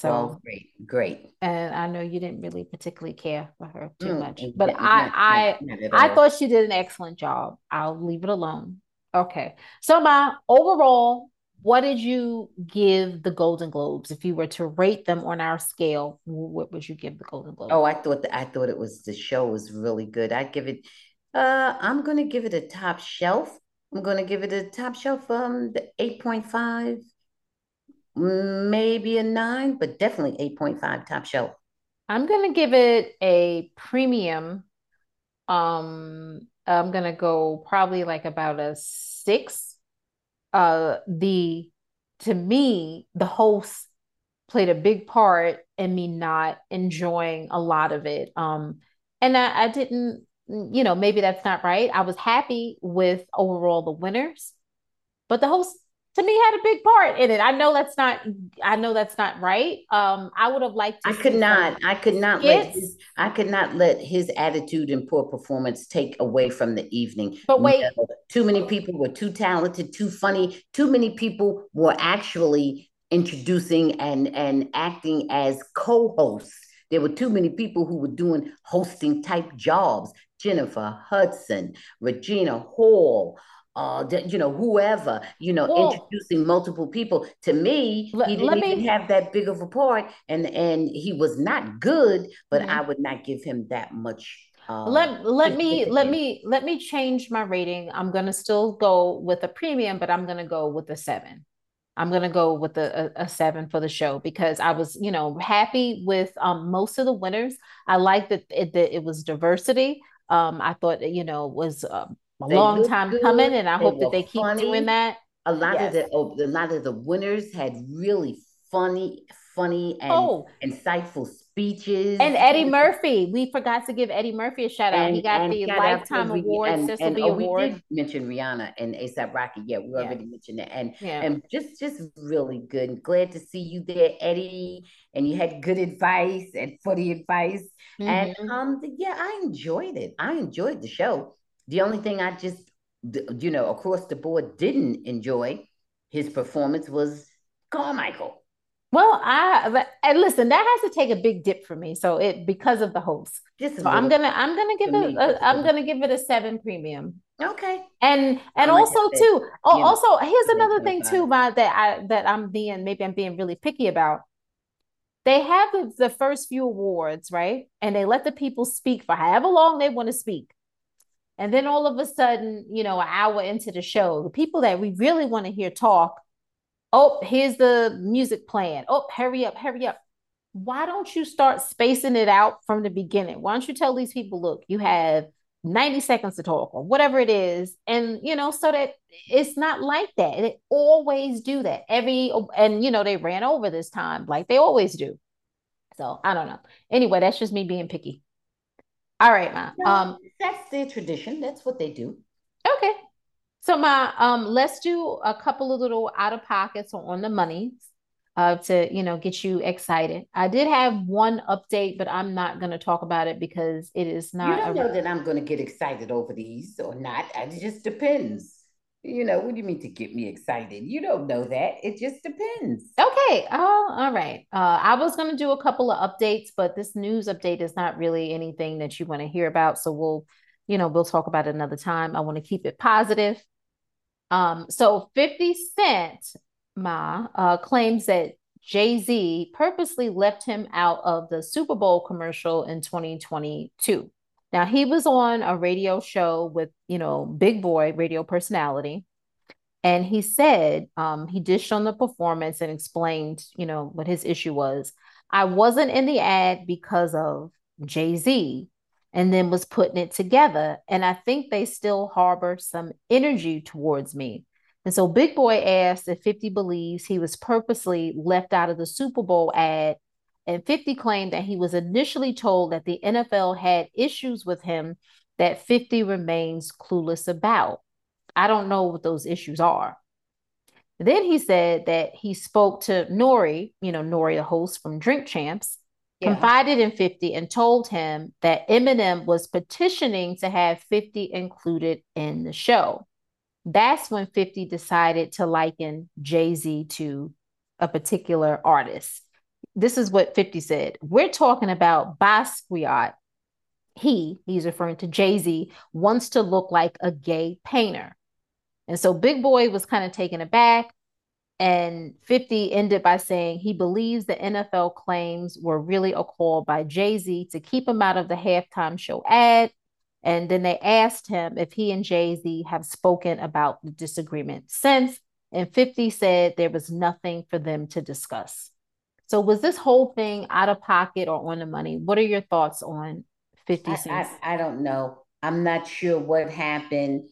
So well, great, great. And I know you didn't really particularly care for her too mm, much, but I I I thought she did an excellent job. I'll leave it alone. Okay. So my overall, what did you give the Golden Globes if you were to rate them on our scale? What would you give the Golden Globes? Oh, I thought I thought it was the show was really good. I'd give it. Uh, I'm gonna give it a top shelf. I'm gonna give it a top shelf. Um, the eight point five maybe a nine, but definitely 8.5 top shelf. I'm gonna give it a premium. Um, I'm gonna go probably like about a six. Uh, the to me, the host played a big part in me not enjoying a lot of it. Um, and I, I didn't, you know, maybe that's not right. I was happy with overall the winners, but the host to me had a big part in it. I know that's not I know that's not right. Um I would have liked to I could not I could not let his, I could not let his attitude and poor performance take away from the evening. But wait, no, too many people were too talented, too funny. Too many people were actually introducing and and acting as co-hosts. There were too many people who were doing hosting type jobs. Jennifer Hudson, Regina Hall, uh, you know, whoever, you know, well, introducing multiple people. To me, he didn't even me... have that big of a part, and and he was not good, but mm-hmm. I would not give him that much. Uh, let let me let me let me change my rating. I'm gonna still go with a premium, but I'm gonna go with a seven. I'm gonna go with a, a, a, seven for the show because I was, you know, happy with um, most of the winners. I like that it, that it was diversity. Um, I thought, you know, was uh, a they long time good. coming, and I they hope that they keep funny. doing that. A lot yes. of the oh, a lot of the winners had really funny, funny and oh. insightful speeches. And Eddie Murphy, we forgot to give Eddie Murphy a shout out. And, he got the lifetime award, and, and, oh, award. We did mention Rihanna and ASAP Rocky. Yeah, we already yeah. mentioned that, and yeah. and just just really good. Glad to see you there, Eddie. And you had good advice and funny advice, mm-hmm. and um, yeah, I enjoyed it. I enjoyed the show. The only thing I just, you know, across the board didn't enjoy his performance was Carmichael. Well, I and listen, that has to take a big dip for me. So it because of the host. so I'm gonna I'm gonna give it a, I'm gonna give it a seven premium. Okay. And and like also too. Oh, also here's another thing too, about that I that I'm being maybe I'm being really picky about. They have the, the first few awards, right? And they let the people speak for however long they want to speak. And then all of a sudden, you know, an hour into the show, the people that we really want to hear talk, oh, here's the music playing. Oh, hurry up, hurry up. Why don't you start spacing it out from the beginning? Why don't you tell these people, look, you have 90 seconds to talk or whatever it is and you know so that it's not like that they always do that every and you know they ran over this time like they always do so i don't know anyway that's just me being picky all right, ma. No, um, that's their tradition. That's what they do. Okay. So, ma, um, let's do a couple of little out of pockets on the money uh, to you know get you excited. I did have one update, but I'm not going to talk about it because it is not. You don't a... know that I'm going to get excited over these or not. It just depends. You know, what do you mean to get me excited? You don't know that. It just depends. Okay. Oh, all right. Uh, I was going to do a couple of updates, but this news update is not really anything that you want to hear about. So we'll, you know, we'll talk about it another time. I want to keep it positive. Um, so 50 Cent, Ma, uh, claims that Jay Z purposely left him out of the Super Bowl commercial in 2022. Now he was on a radio show with, you know, big boy radio personality. And he said um, he dished on the performance and explained, you know, what his issue was. I wasn't in the ad because of Jay Z and then was putting it together. And I think they still harbor some energy towards me. And so Big Boy asked if 50 believes he was purposely left out of the Super Bowl ad and 50 claimed that he was initially told that the NFL had issues with him that 50 remains clueless about. I don't know what those issues are. Then he said that he spoke to Nori, you know, Nori, the host from Drink Champs, yeah. confided in 50 and told him that Eminem was petitioning to have 50 included in the show. That's when 50 decided to liken Jay Z to a particular artist this is what 50 said. We're talking about Basquiat. He, he's referring to Jay Z, wants to look like a gay painter. And so Big Boy was kind of taken aback. And 50 ended by saying he believes the NFL claims were really a call by Jay Z to keep him out of the halftime show ad. And then they asked him if he and Jay Z have spoken about the disagreement since. And 50 said there was nothing for them to discuss. So was this whole thing out of pocket or on the money? What are your thoughts on 50 cents? I, I, I don't know. I'm not sure what happened.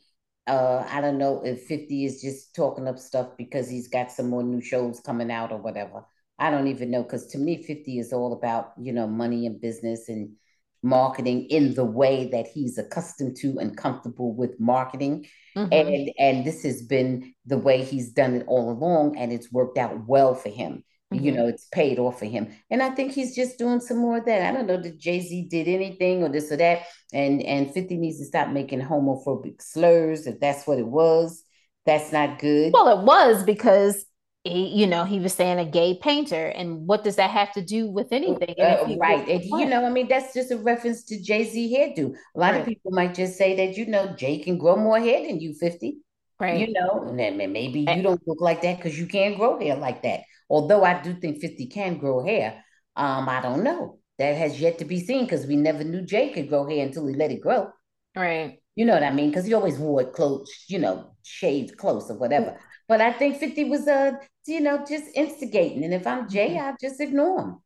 Uh, I don't know if 50 is just talking up stuff because he's got some more new shows coming out or whatever. I don't even know because to me, 50 is all about, you know, money and business and marketing in the way that he's accustomed to and comfortable with marketing. Mm-hmm. And and this has been the way he's done it all along and it's worked out well for him. Mm-hmm. You know, it's paid off for him. And I think he's just doing some more of that. I don't know that Jay-Z did anything or this or that. And and 50 needs to stop making homophobic slurs if that's what it was. That's not good. Well, it was because he, you know, he was saying a gay painter, and what does that have to do with anything? Uh, right, and you know, I mean, that's just a reference to Jay Z hairdo. A lot right. of people might just say that you know Jay can grow more hair than you, fifty. Right. You know, and maybe you don't look like that because you can't grow hair like that. Although I do think 50 can grow hair. Um, I don't know. That has yet to be seen because we never knew Jay could grow hair until he let it grow. Right. You know what I mean? Because he always wore it close, you know, shaved close or whatever. But I think 50 was uh, you know, just instigating. And if I'm Jay. I just ignore him.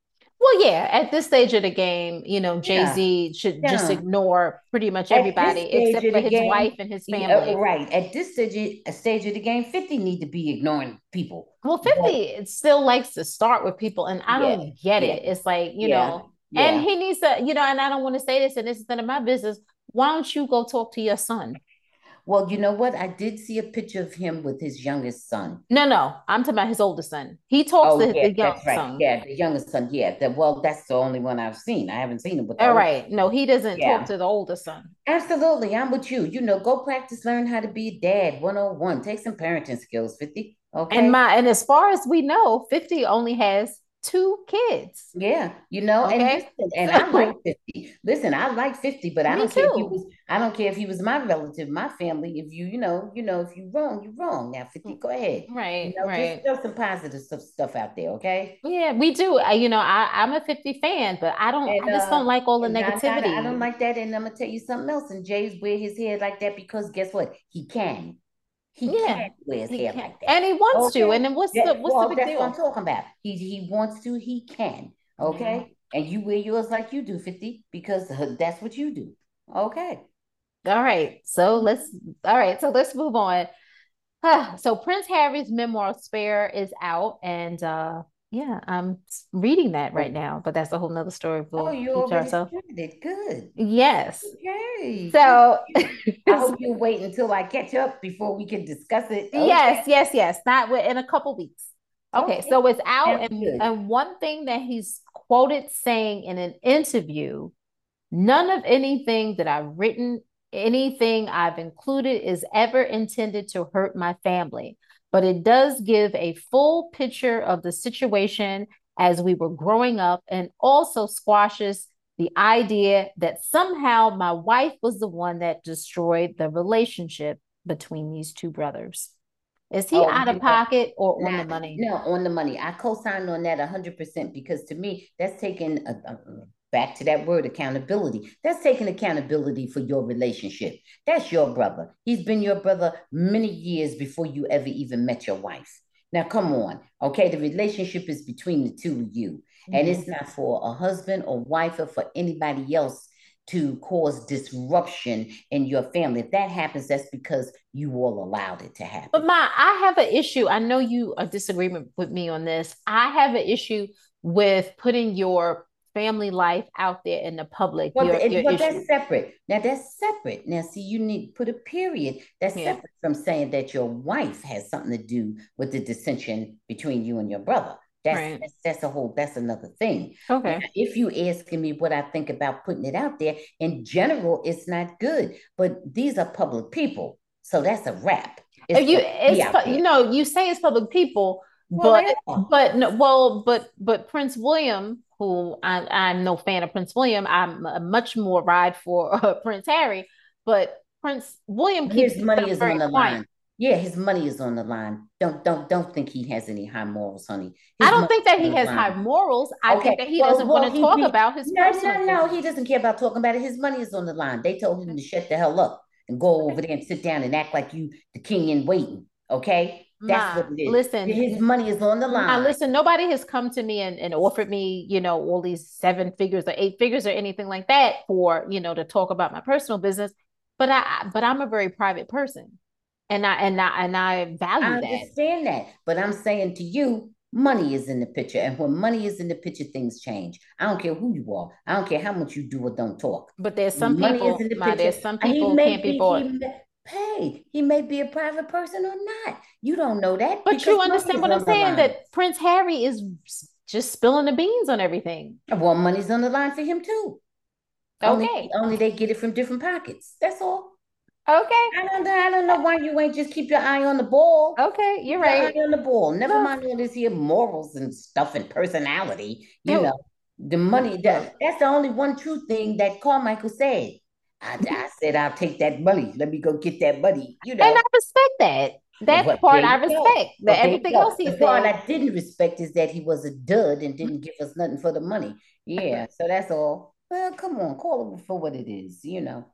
Well, yeah, at this stage of the game, you know, Jay Z yeah. should yeah. just ignore pretty much everybody except for his game, wife and his family. Yeah, right. At this stage, uh, stage of the game, 50 need to be ignoring people. Well, 50 but, still likes to start with people, and I don't get it. It's like, you know, and he needs to, you know, and I don't want to say this, and this is none of my business. Why don't you go talk to your son? Well, you know what? I did see a picture of him with his youngest son. No, no, I'm talking about his oldest son. He talks oh, to yeah, the youngest right. son. Yeah, the youngest son. Yeah, the, well, that's the only one I've seen. I haven't seen him with. All right, no, he doesn't yeah. talk to the oldest son. Absolutely, I'm with you. You know, go practice, learn how to be a dad. 101. Take some parenting skills. 50. Okay. And my and as far as we know, 50 only has two kids. Yeah, you know, okay. and listen, and I like 50. Listen, I like 50, but I don't too. care if he was I don't care if he was my relative, my family. If you, you know, you know, if you wrong, you're wrong. Now 50, go ahead. Right. You know, right. Just some positive stuff, stuff out there, okay? Yeah, we do. I, you know, I, I'm a 50 fan, but I don't and, I just don't uh, like all the negativity. I, I, don't like that. And I'm gonna tell you something else. And Jay's wear his hair like that because guess what? He can. He yeah. can wear his he hair can. like that. And he wants okay? to. And then what's the what's well, the big that's deal? what I'm talking about. He he wants to, he can. Okay. Mm-hmm. And you wear yours like you do, 50, because that's what you do. Okay. All right. So let's all right. So let's move on. so Prince Harry's memoir Spare is out and uh yeah, I'm reading that right oh. now, but that's a whole nother story. We'll oh, you already started it. Good. Yes. Okay. So I hope you wait until I catch up before we can discuss it. Okay. Yes, yes, yes. Not in a couple weeks. Okay, okay. so it's out, and, and one thing that he's quoted saying in an interview: "None of anything that I've written, anything I've included, is ever intended to hurt my family." But it does give a full picture of the situation as we were growing up and also squashes the idea that somehow my wife was the one that destroyed the relationship between these two brothers. Is he oh, out of pocket or on the money? No, on the money. I co-signed on that 100% because to me, that's taking a, a, back to that word accountability. That's taking accountability for your relationship. That's your brother. He's been your brother many years before you ever even met your wife. Now, come on. Okay. The relationship is between the two of you. Mm-hmm. And it's not for a husband or wife or for anybody else to cause disruption in your family. If that happens, that's because you all allowed it to happen. But my, I have an issue. I know you a disagreement with me on this. I have an issue with putting your family life out there in the public. Well, your, your well that's separate. Now that's separate. Now, see, you need to put a period. That's yeah. separate from saying that your wife has something to do with the dissension between you and your brother. That's, right. that's, that's a whole that's another thing. Okay. Now, if you asking me what I think about putting it out there, in general, it's not good. But these are public people, so that's a wrap. It's oh, you, it's you know, you say it's public people, well, but but no, well, but but Prince William who I, I'm no fan of Prince William. I'm a much more ride for uh, Prince Harry, but Prince William his money is on the quiet. line. Yeah, his money is on the line. Don't don't don't think he has any high morals, honey. His I don't think that he has line. high morals. I okay. think that he well, doesn't well, want to talk be, about his no no no. He doesn't care about talking about it. His money is on the line. They told him to shut the hell up and go over there and sit down and act like you the king in waiting. Okay, that's what it is. Listen, his money is on the line. Now, listen, nobody has come to me and, and offered me, you know, all these seven figures or eight figures or anything like that for, you know, to talk about my personal business. But I, but I'm a very private person, and I and I and I value I understand that. that. But I'm saying to you, money is in the picture, and when money is in the picture, things change. I don't care who you are. I don't care how much you do or don't talk. But there's some money people. The my, there's some people can't be, be bought. He, Hey, he may be a private person or not. You don't know that. But you understand what I'm saying? That Prince Harry is just spilling the beans on everything. Well, money's on the line for him too. Okay. Only, only they get it from different pockets. That's all. Okay. I don't know. I don't know why you ain't just keep your eye on the ball. Okay, you're right. on the ball. Never mind all this here morals and stuff and personality. You know, the money. That, that's the only one true thing that Carmichael said. I, I said I'll take that money. Let me go get that money. You know, and I respect that. That but part I respect. That everything else he the part I didn't respect is that he was a dud and didn't give us nothing for the money. Yeah, so that's all. Well, come on, call it for what it is. You know.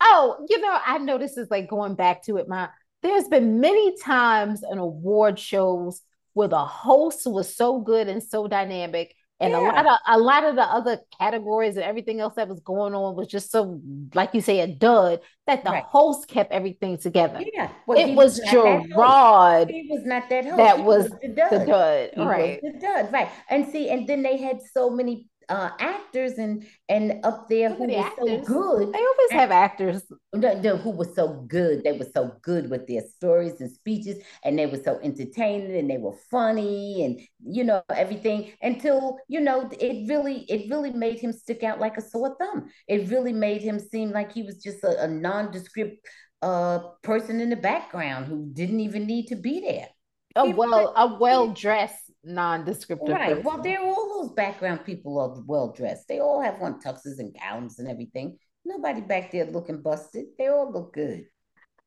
Oh, you know, I know this is like going back to it. My there's been many times in award shows where the host was so good and so dynamic and yeah. a lot of a lot of the other categories and everything else that was going on was just so like you say a dud that the right. host kept everything together. Yeah. Well, it was, was Jerrod he was not that host. that was, was, the dud, the dud. right. the dud. Right. And see and then they had so many uh, actors and and up there who were so good. They always have actors who were so good. They were so good with their stories and speeches, and they were so entertaining and they were funny and you know everything until you know it really it really made him stick out like a sore thumb. It really made him seem like he was just a, a nondescript uh person in the background who didn't even need to be there. A well a well dressed non-descriptive. Right. Person. Well, they're all those background people are well dressed. They all have on tuxes and gowns and everything. Nobody back there looking busted. They all look good.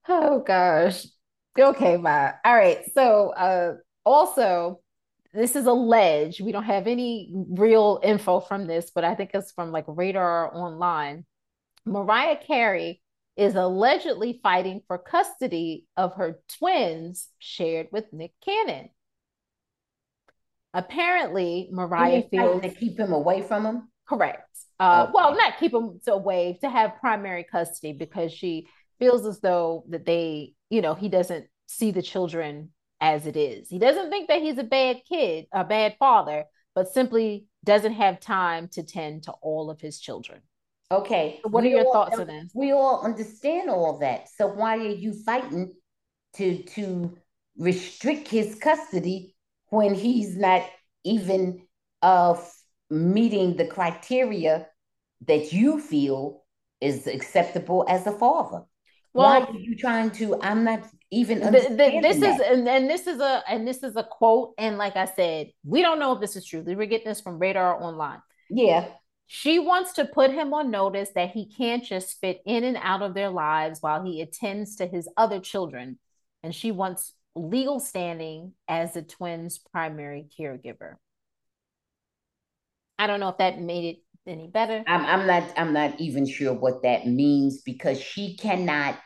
Oh gosh. Okay, bye. All right. So uh also this is alleged. We don't have any real info from this, but I think it's from like Radar Online. Mariah Carey is allegedly fighting for custody of her twins shared with Nick Cannon. Apparently, Mariah feels to keep him away from him. Correct. Uh, okay. Well, not keep him away to have primary custody because she feels as though that they, you know, he doesn't see the children as it is. He doesn't think that he's a bad kid, a bad father, but simply doesn't have time to tend to all of his children. Okay. So what we are your all, thoughts on this? We all understand all that. So why are you fighting to to restrict his custody when he's not even uh, meeting the criteria that you feel is acceptable as a father. Well, Why are you trying to? I'm not even. The, the, this that. is and, and this is a and this is a quote. And like I said, we don't know if this is true. We were getting this from Radar Online. Yeah. She wants to put him on notice that he can't just fit in and out of their lives while he attends to his other children. And she wants legal standing as the twins' primary caregiver. I don't know if that made it any better. I'm, I'm not I'm not even sure what that means because she cannot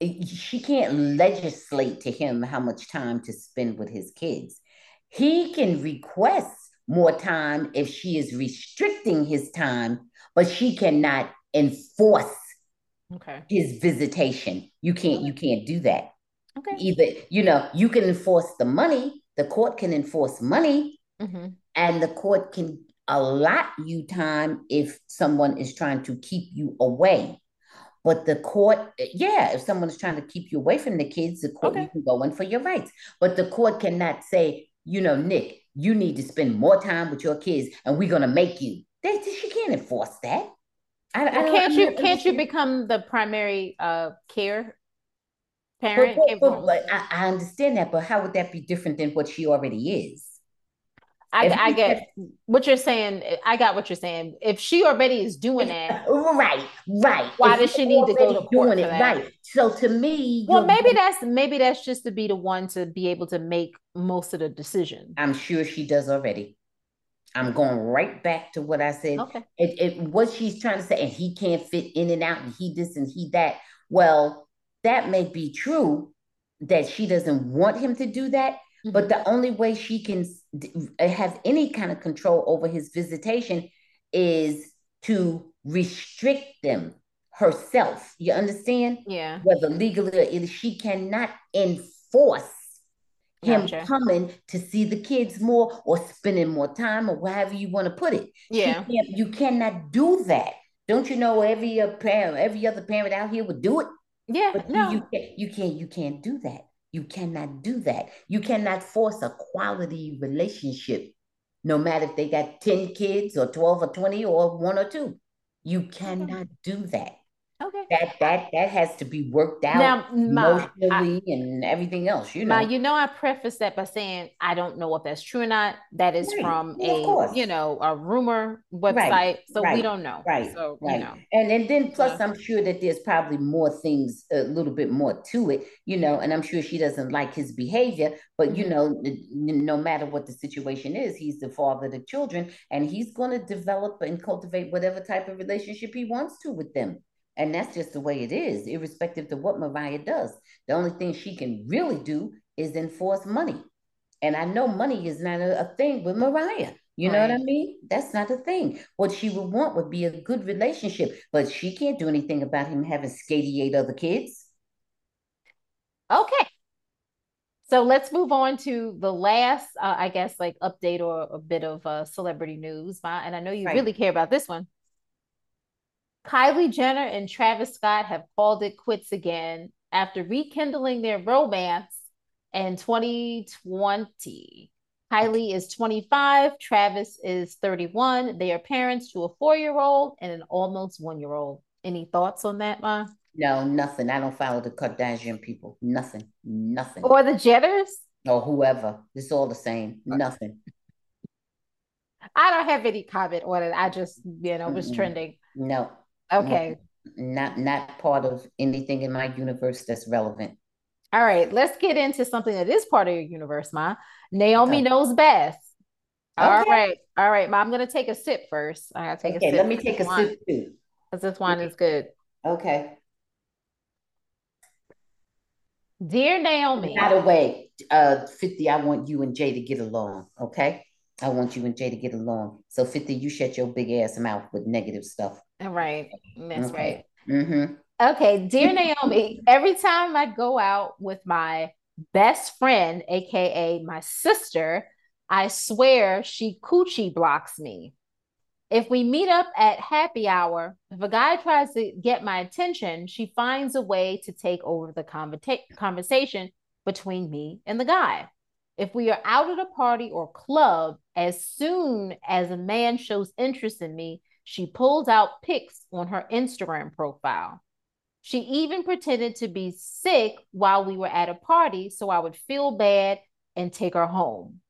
she can't legislate to him how much time to spend with his kids. He can request more time if she is restricting his time, but she cannot enforce okay. his visitation. You can't you can't do that. Okay. Either, you know, you can enforce the money, the court can enforce money, mm-hmm. and the court can allot you time if someone is trying to keep you away. But the court, yeah, if someone is trying to keep you away from the kids, the court, okay. you can go in for your rights. But the court cannot say, you know, Nick, you need to spend more time with your kids and we're going to make you. They, she can't enforce that. I, I can't you can't you become the primary uh, care parent. But, but, but, I, I, understand that, but how would that be different than what she already is? I, I get what you're saying. I got what you're saying. If she already is doing that, right, right. Why if does she need to go to court doing it? Right. So to me, well, maybe that's maybe that's just to be the one to be able to make most of the decision. I'm sure she does already. I'm going right back to what I said. Okay. It, it, what she's trying to say, and he can't fit in and out, and he this and he that. Well, that may be true that she doesn't want him to do that, mm-hmm. but the only way she can have any kind of control over his visitation is to restrict them herself. You understand? Yeah. Whether legally or she cannot enforce him gotcha. coming to see the kids more or spending more time or whatever you want to put it. Yeah. You cannot do that. Don't you know every parent, every other parent out here would do it? Yeah, but no. you, can't, you can't you can't do that. You cannot do that. You cannot force a quality relationship, no matter if they got 10 kids or 12 or 20 or one or two. You cannot do that. Okay. That that that has to be worked out now, Ma, emotionally I, and everything else. You know. Ma, you know, I preface that by saying I don't know if that's true or not. That is right. from a you know a rumor website, right. so right. we don't know. Right. So right. You know. And and then plus, I'm sure that there's probably more things, a little bit more to it. You know, and I'm sure she doesn't like his behavior, but mm-hmm. you know, no matter what the situation is, he's the father of the children, and he's going to develop and cultivate whatever type of relationship he wants to with them. And that's just the way it is, irrespective of what Mariah does. The only thing she can really do is enforce money. And I know money is not a, a thing with Mariah. You right. know what I mean? That's not a thing. What she would want would be a good relationship, but she can't do anything about him having 88 other kids. Okay. So let's move on to the last, uh, I guess, like update or a bit of uh, celebrity news. And I know you right. really care about this one. Kylie Jenner and Travis Scott have called it quits again after rekindling their romance in 2020. Kylie is 25, Travis is 31. They are parents to a four year old and an almost one year old. Any thoughts on that, Ma? No, nothing. I don't follow the Kardashian people. Nothing. Nothing. Or the Jenners? Or whoever. It's all the same. Nothing. I don't have any comment on it. I just, you know, was trending. No. Okay. Not not part of anything in my universe that's relevant. All right, let's get into something that is part of your universe, Ma. Naomi okay. knows best. Okay. All right, all right, Ma. I'm gonna take a sip first. I gotta take okay, a sip. Let me take a wine. sip too. Because this wine is good. Okay. Dear Naomi. By the way, uh, 50, I want you and Jay to get along, okay? I want you and Jay to get along. So 50, you shut your big ass mouth with negative stuff. Right. That's okay. right. Mm-hmm. Okay, dear Naomi, every time I go out with my best friend, aka my sister, I swear she coochie blocks me. If we meet up at happy hour, if a guy tries to get my attention, she finds a way to take over the conversation between me and the guy. If we are out at a party or club, as soon as a man shows interest in me, she pulls out pics on her Instagram profile. She even pretended to be sick while we were at a party so I would feel bad and take her home.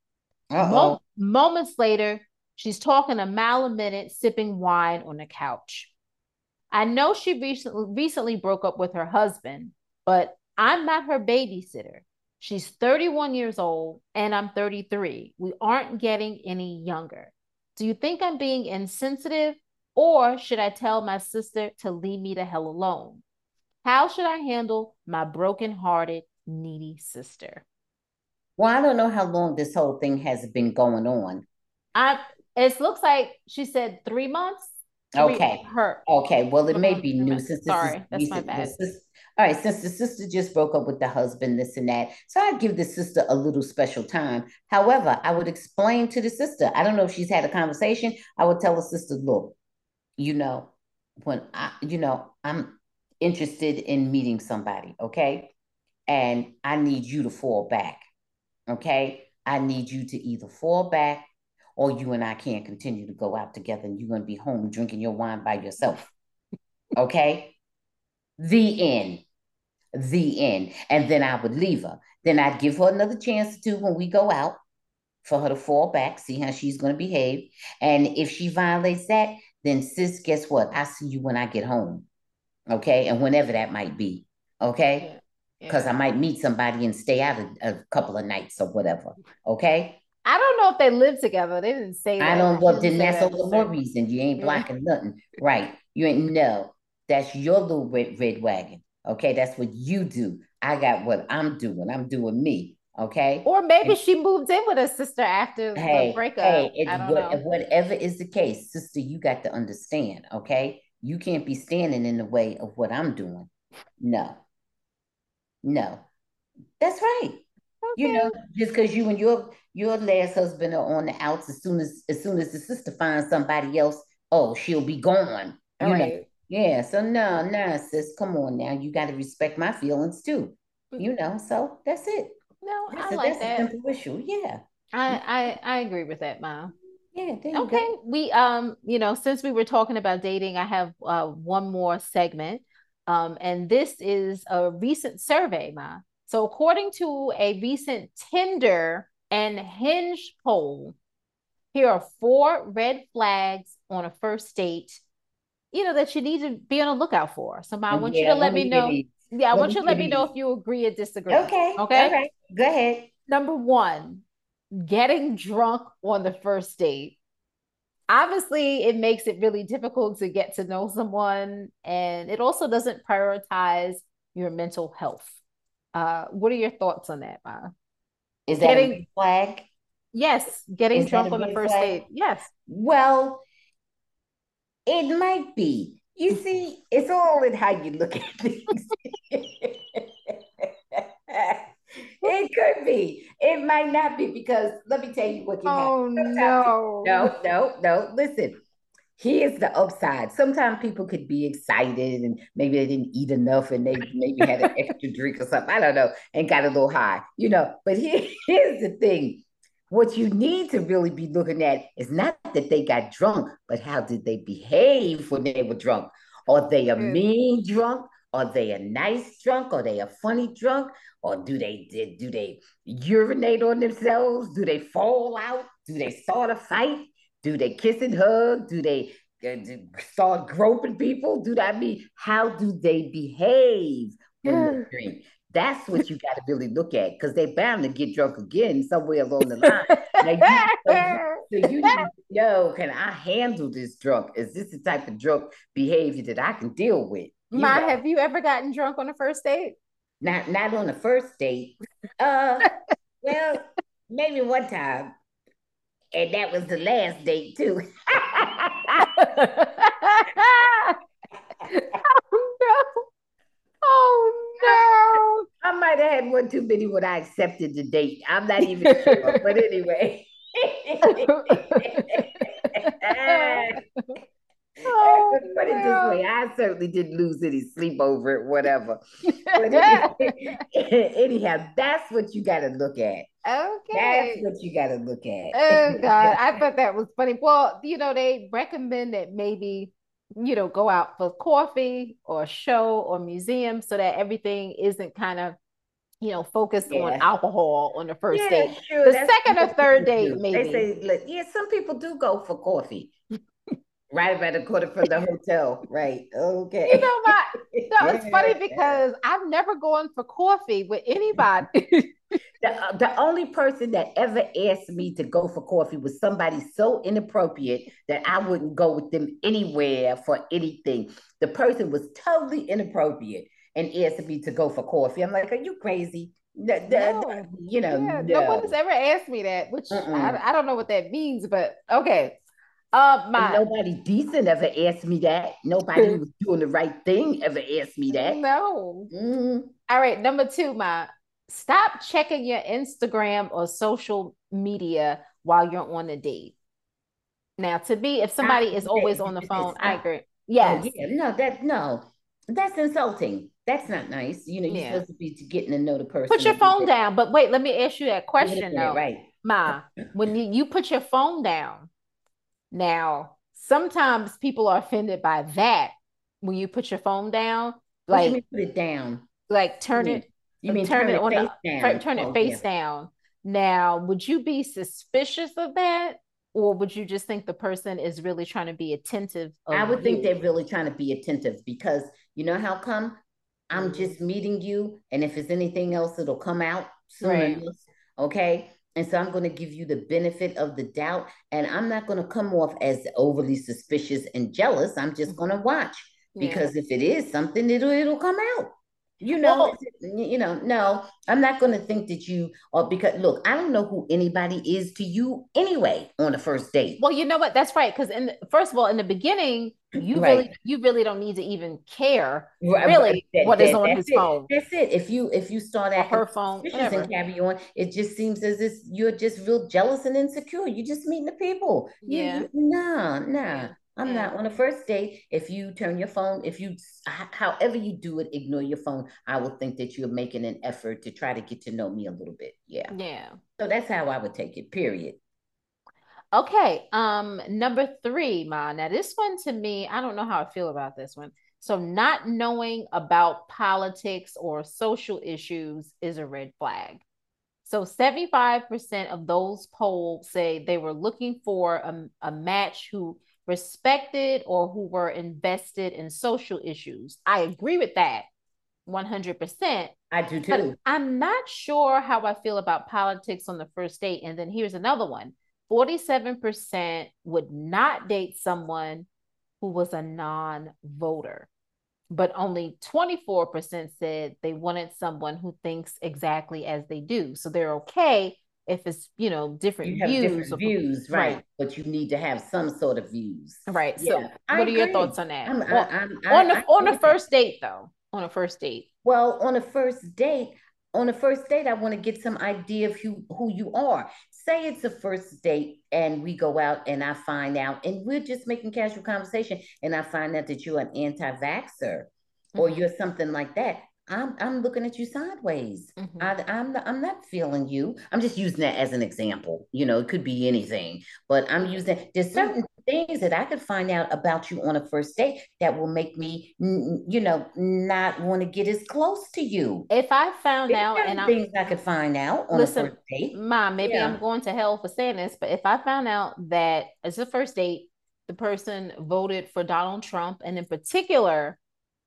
Mo- moments later, she's talking a mile a minute, sipping wine on the couch. I know she recently recently broke up with her husband, but I'm not her babysitter. She's 31 years old and I'm 33. We aren't getting any younger. Do you think I'm being insensitive or should I tell my sister to leave me the hell alone? How should I handle my broken-hearted, needy sister? Well, I don't know how long this whole thing has been going on. I it looks like she said three months. Three, okay. Her. Okay. Well, it may be new since Sorry, that's recent, my bad. all right, since the sister just broke up with the husband, this and that. So I'd give the sister a little special time. However, I would explain to the sister. I don't know if she's had a conversation. I would tell the sister, look, you know, when I, you know, I'm interested in meeting somebody, okay? And I need you to fall back, okay? I need you to either fall back or you and I can't continue to go out together and you're going to be home drinking your wine by yourself, okay? The end. The end. And then I would leave her. Then I'd give her another chance to when we go out for her to fall back, see how she's going to behave. And if she violates that, then sis, guess what? I see you when I get home. Okay. And whenever that might be. Okay. Because yeah. yeah. I might meet somebody and stay out a, a, couple of nights or whatever. Okay. I don't know if they live together. They didn't say that. I don't know. Then that's all the more reason. You ain't blocking yeah. nothing. Right. You ain't no. That's your little red, red wagon. Okay. That's what you do. I got what I'm doing. I'm doing me. Okay. Or maybe and, she moved in with her sister after hey, the breakup. Hey, it, what, whatever is the case, sister, you got to understand. Okay. You can't be standing in the way of what I'm doing. No. No. That's right. Okay. You know, just because you and your your last husband are on the outs, as soon as as soon as the sister finds somebody else, oh, she'll be gone. You All know. Right. Yeah. So no, no, sis, come on now. You got to respect my feelings too. You know. So that's it. No, I like that. simple issue. Yeah. I, I I agree with that, Mom. Yeah. okay. Go. We um, you know, since we were talking about dating, I have uh one more segment. Um, and this is a recent survey, Ma. So, according to a recent Tinder and Hinge poll, here are four red flags on a first date, you know, that you need to be on the lookout for. So, Ma, I want yeah, you to let, let me know. Yeah, I let want you to let me know if you agree or disagree. Okay. Okay. Okay. Go ahead. Number one, getting drunk on the first date. Obviously it makes it really difficult to get to know someone and it also doesn't prioritize your mental health. Uh, what are your thoughts on that Ma? is that getting, a flag? Yes getting is drunk on the first flag? date. Yes. Well it might be. You see it's all in how you look at things it could be. It might not be because let me tell you what can oh, happen. no. No, no, no. Listen, here's the upside. Sometimes people could be excited and maybe they didn't eat enough and they maybe had an extra drink or something. I don't know, and got a little high, you know. But here, here's the thing. What you need to really be looking at is not that they got drunk, but how did they behave when they were drunk? Are they a mean drunk? Are they a nice drunk? Are they a funny drunk? Or do they do they urinate on themselves? Do they fall out? Do they start a fight? Do they kiss and hug? Do they uh, start groping people? Do that mean how do they behave when they drink? That's what you got to really look at because they're bound to get drunk again somewhere along the line. now, you, so you need to know: Can I handle this drunk? Is this the type of drunk behavior that I can deal with? Ma, have you ever gotten drunk on a first date? Not not on the first date. Uh well, maybe one time. And that was the last date too. oh no. Oh no. I might have had one too many when I accepted the date. I'm not even sure. but anyway. Oh, Put it this way, I certainly didn't lose any sleep over it, whatever. but anyhow, that's what you got to look at. Okay. That's what you got to look at. oh, God. I thought that was funny. Well, you know, they recommend that maybe, you know, go out for coffee or show or museum so that everything isn't kind of you know, focused yeah. on alcohol on the first yeah, date. Sure. The That's second or third date, maybe. They say, look, yeah, some people do go for coffee. Right about a quarter from the hotel. Right. Okay. You know, my no, it's funny because I've never gone for coffee with anybody. the, uh, the only person that ever asked me to go for coffee was somebody so inappropriate that I wouldn't go with them anywhere for anything. The person was totally inappropriate and asked me to go for coffee. I'm like, are you crazy? The, the, no. you know, yeah, no. no one has ever asked me that, which I, I, don't know what that means, but okay. Uh, my nobody decent ever asked me that. Nobody who was doing the right thing ever asked me that. No. Mm-hmm. All right, number two, my stop checking your Instagram or social media while you're on a date. Now, to be if somebody I, is always on the phone, I agree. Yes. Oh, yeah, no, that no, that's insulting. That's not nice. You know, you're yeah. supposed to be getting to know the person. Put your phone down. But wait, let me ask you that question though. Right. Ma, when you, you put your phone down, now, sometimes people are offended by that when you put your phone down. Like you put it down. Like turn you it. You mean turn, turn it on face the, down. turn it oh, face yeah. down. Now, would you be suspicious of that? Or would you just think the person is really trying to be attentive? I would you? think they're really trying to be attentive because you know how come I'm mm-hmm. just meeting you, and if it's anything else, it'll come out soon. Right. Okay. And so I'm going to give you the benefit of the doubt. And I'm not going to come off as overly suspicious and jealous. I'm just mm-hmm. going to watch yeah. because if it is something, it'll, it'll come out. You know, you know, no, I'm not going to think that you are because look, I don't know who anybody is to you anyway on the first date. Well, you know what? That's right. Because in first of all, in the beginning, you right. really you really don't need to even care uh, really that, what that, is on his it. phone. That's it. If you if you start at her phone and carry on, it just seems as if you're just real jealous and insecure. You're just meeting the people. Yeah. You, nah, nah. Yeah. I'm not on a first date. If you turn your phone, if you, however you do it, ignore your phone. I would think that you're making an effort to try to get to know me a little bit. Yeah. Yeah. So that's how I would take it. Period. Okay. Um, number three, Ma. Now this one to me, I don't know how I feel about this one. So, not knowing about politics or social issues is a red flag. So, 75% of those polled say they were looking for a, a match who respected or who were invested in social issues. I agree with that 100%. I do too. I'm not sure how I feel about politics on the first date. And then here's another one 47% would not date someone who was a non voter, but only 24% said they wanted someone who thinks exactly as they do. So they're okay if it's you know different you views different views right. right. but you need to have some sort of views right yeah, so what I are agree. your thoughts on that I'm, well, I'm, I, on the on the first date though on a first date well on a first date on a first date i want to get some idea of who who you are say it's a first date and we go out and i find out and we're just making casual conversation and i find out that you're an anti-vaxxer mm-hmm. or you're something like that I'm I'm looking at you sideways. Mm-hmm. I, I'm not, I'm not feeling you. I'm just using that as an example. You know, it could be anything, but I'm using there's certain things that I could find out about you on a first date that will make me, you know, not want to get as close to you. If I found there's out and things I'm, I could find out on listen, a first date, mom, maybe yeah. I'm going to hell for saying this, but if I found out that as a first date, the person voted for Donald Trump, and in particular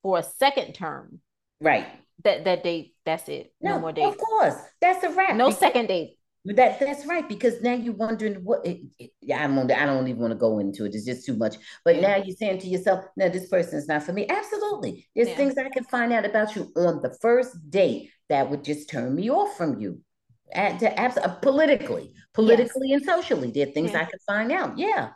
for a second term Right. That that date, that's it. No, no more dates. Of course. That's a wrap. No because, second date. That that's right. Because now you're wondering what it, it, I don't I don't even want to go into it. It's just too much. But yeah. now you're saying to yourself, no, this person is not for me. Absolutely. There's yeah. things I can find out about you on the first date that would just turn me off from you. At, to, abs- uh, politically, politically yes. and socially, there are things yeah. I could find out. Yeah.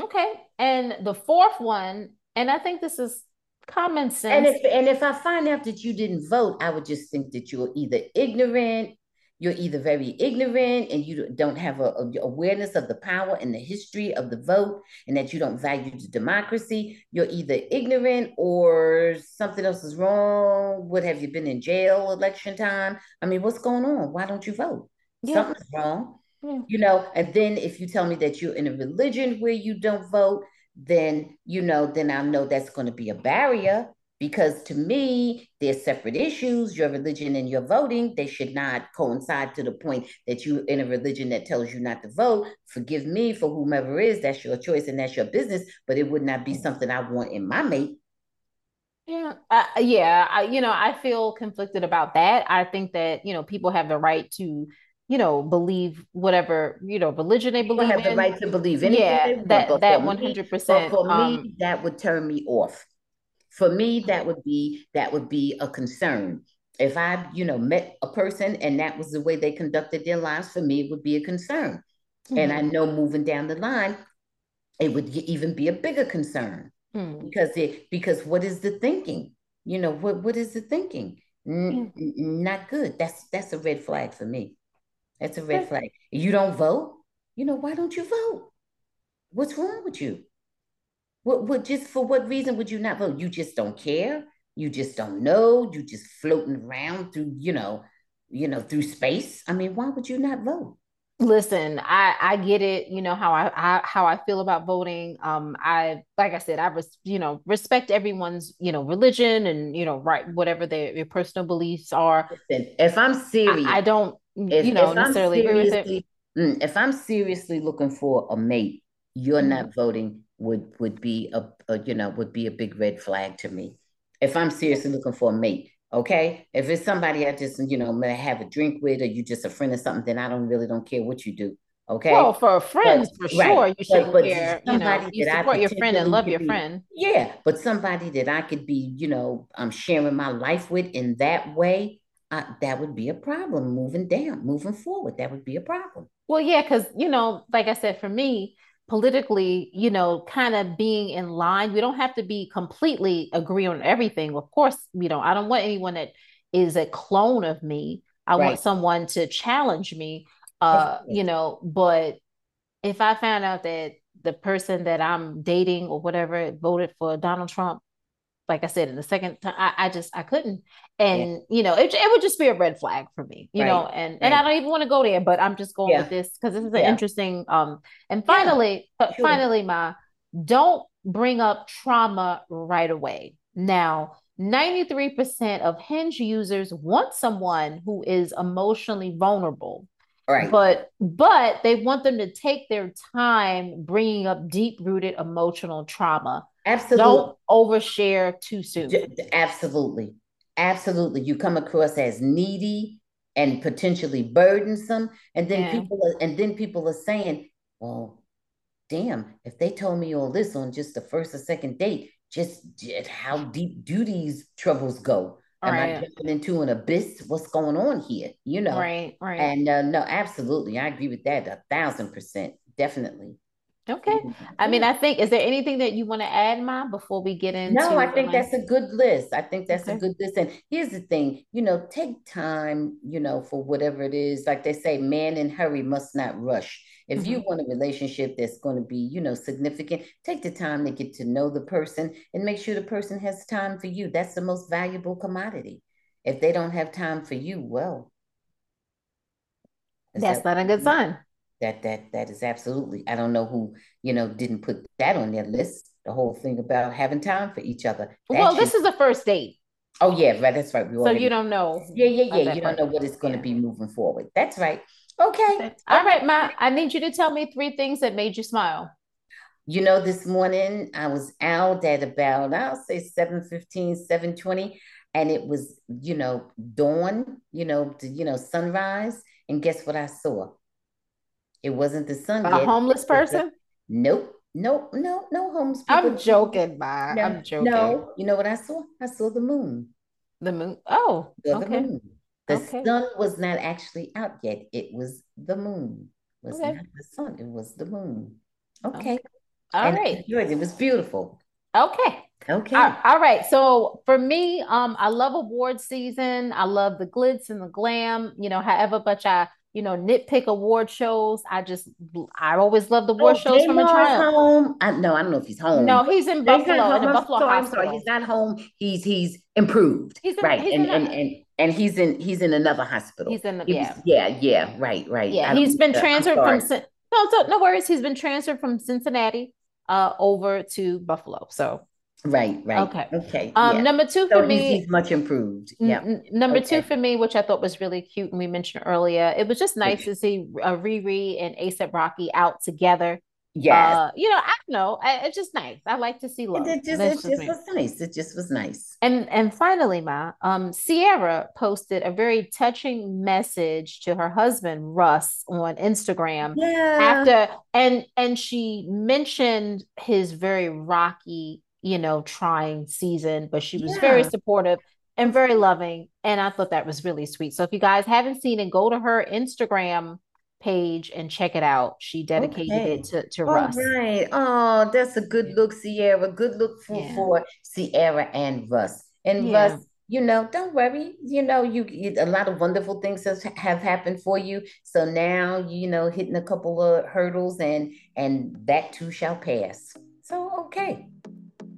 Okay. And the fourth one, and I think this is common sense. And if and if I find out that you didn't vote, I would just think that you're either ignorant, you're either very ignorant and you don't have a, a, awareness of the power and the history of the vote, and that you don't value the democracy. You're either ignorant or something else is wrong. What have you been in jail election time? I mean, what's going on? Why don't you vote? Yeah. Something's wrong. Yeah. You know, and then if you tell me that you're in a religion where you don't vote, then you know then i know that's going to be a barrier because to me they're separate issues. Your religion and your voting they should not coincide to the point that you in a religion that tells you not to vote. Forgive me for whomever is that's your choice and that's your business but it would not be something i want in my mate. Yeah uh, yeah I, you know i feel conflicted about that. I think that you know people have the right to you know, believe whatever, you know, religion they believe have in. the right to believe anything. Yeah, that, that 100%. for um, me, that would turn me off. For me, that would be, that would be a concern. If I, you know, met a person and that was the way they conducted their lives, for me, it would be a concern. Mm-hmm. And I know moving down the line, it would even be a bigger concern mm-hmm. because it, because what is the thinking? You know, what, what is the thinking? Mm-hmm. Not good. That's, that's a red flag for me. That's a red flag. You don't vote? You know, why don't you vote? What's wrong with you? What what just for what reason would you not vote? You just don't care? You just don't know? You just floating around through, you know, you know, through space? I mean, why would you not vote? Listen, I I get it. You know how I, I how I feel about voting. Um, I like I said, I res, you know respect everyone's you know religion and you know right whatever their, their personal beliefs are. Listen, if I'm serious, I, I don't if, you know necessarily agree with it. Mm, if I'm seriously looking for a mate, you're mm-hmm. not voting would would be a, a, you know would be a big red flag to me. If I'm seriously looking for a mate, okay. If it's somebody I just you know may have a drink with, or you just a friend or something, then I don't really don't care what you do. Okay. Well, for friends, but, for sure, right. you should but, care. You know, you support your friend and love your be, friend. Yeah, but somebody that I could be, you know, I'm sharing my life with in that way, uh, that would be a problem moving down, moving forward. That would be a problem. Well, yeah, because, you know, like I said, for me, politically, you know, kind of being in line, we don't have to be completely agree on everything. Of course, you know, I don't want anyone that is a clone of me. I right. want someone to challenge me, uh, you know, but if I found out that the person that I'm dating or whatever voted for Donald Trump, like I said, in the second time, I, I just I couldn't, and yeah. you know, it, it would just be a red flag for me, you right. know, and right. and I don't even want to go there, but I'm just going yeah. with this because this is an yeah. interesting. Um, and finally, sure. finally, my don't bring up trauma right away. Now, 93% of hinge users want someone who is emotionally vulnerable right but but they want them to take their time bringing up deep rooted emotional trauma absolutely don't overshare too soon absolutely absolutely you come across as needy and potentially burdensome and then yeah. people are, and then people are saying well damn if they told me all this on just the first or second date just, just how deep do these troubles go Am right. I jumping into an abyss? What's going on here? You know, right, right. And uh, no, absolutely, I agree with that a thousand percent, definitely. Okay. I mean, I think, is there anything that you want to add, Ma, before we get into? No, I think that's a good list. I think that's okay. a good list. And here's the thing, you know, take time, you know, for whatever it is. Like they say, man in hurry must not rush. If mm-hmm. you want a relationship that's going to be, you know, significant, take the time to get to know the person and make sure the person has time for you. That's the most valuable commodity. If they don't have time for you, well, that's that- not a good sign that that that is absolutely i don't know who you know didn't put that on their list the whole thing about having time for each other. That well this is the first date. Oh yeah right that's right we so you don't know yeah yeah yeah you don't know what it's going to yeah. be moving forward. That's right. Okay. All right ma i need you to tell me three things that made you smile. You know this morning i was out at about i'll say 7 15 7 20 and it was you know dawn you know you know sunrise and guess what i saw it wasn't the sun. A yet. homeless person? Nope. Nope. No, no homeless people. I'm joking, Bob. No, I'm joking. No, you know what I saw? I saw the moon. The moon. Oh, the okay. Moon. The okay. sun was not actually out yet. It was the moon. It was okay. not the sun. It was the moon. Okay. okay. All and right. It was beautiful. Okay. Okay. All, all right. So for me, um, I love award season. I love the glitz and the glam. You know, however, but I you know, nitpick award shows. I just, I always love the award oh, shows from a child. Home. I, no, I don't know if he's home. No, he's in Buffalo, in Buffalo sorry, hospital. Sorry, he's not home. He's he's improved. He's in, right, he's and, and, and and he's in he's in another hospital. He's in the, yeah, was, yeah, yeah, right, right. Yeah, he's been transferred from no, so, no worries. He's been transferred from Cincinnati uh over to Buffalo. So Right, right. Okay. Okay. Um, yeah. number two for me, he's, much improved. Yeah. N- number okay. two for me, which I thought was really cute, and we mentioned earlier, it was just nice okay. to see uh, Riri and ASAP Rocky out together. Yeah. Uh, you know, I know. I, it's just nice. I like to see love. It just, it just was nice. It just was nice. And and finally, Ma, um, Ciara posted a very touching message to her husband Russ on Instagram. Yeah. After and and she mentioned his very rocky you know, trying season, but she was yeah. very supportive and very loving. And I thought that was really sweet. So if you guys haven't seen it, go to her Instagram page and check it out. She dedicated okay. it to, to All Russ. Right. Oh, that's a good look, Ciara. Good look for, yeah. for Ciara and Russ. And yeah. Russ, you know, don't worry. You know, you, you a lot of wonderful things have, have happened for you. So now, you know, hitting a couple of hurdles and and that too shall pass. So okay.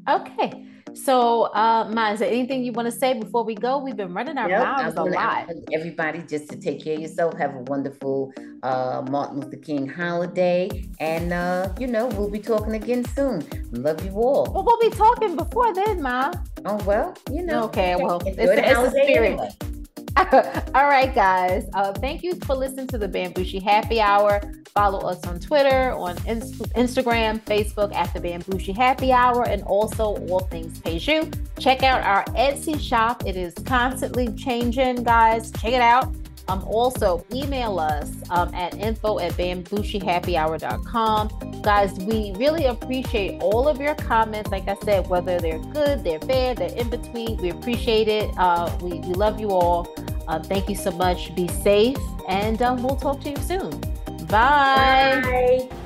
Okay. So, uh, Ma, is there anything you want to say before we go? We've been running our mouths a lot. Everybody, just to take care of yourself. Have a wonderful uh, Martin Luther King holiday, and uh, you know we'll be talking again soon. Love you all. Well, we'll be talking before then, Ma. Oh well, you know. Okay, well, it's, it's a spirit. Anyway. All right, guys. Uh, thank you for listening to the Bamgboshe Happy Hour. Follow us on Twitter, on Instagram, Facebook at the Bamgboshe Happy Hour, and also All Things Peju. Check out our Etsy shop. It is constantly changing, guys. Check it out. Um, also, email us um, at info at bamgboshehappyhour.com. Guys, we really appreciate all of your comments. Like I said, whether they're good, they're bad, they're in between, we appreciate it. Uh, we, we love you all. Uh, thank you so much. Be safe, and um, we'll talk to you soon. Bye. Bye.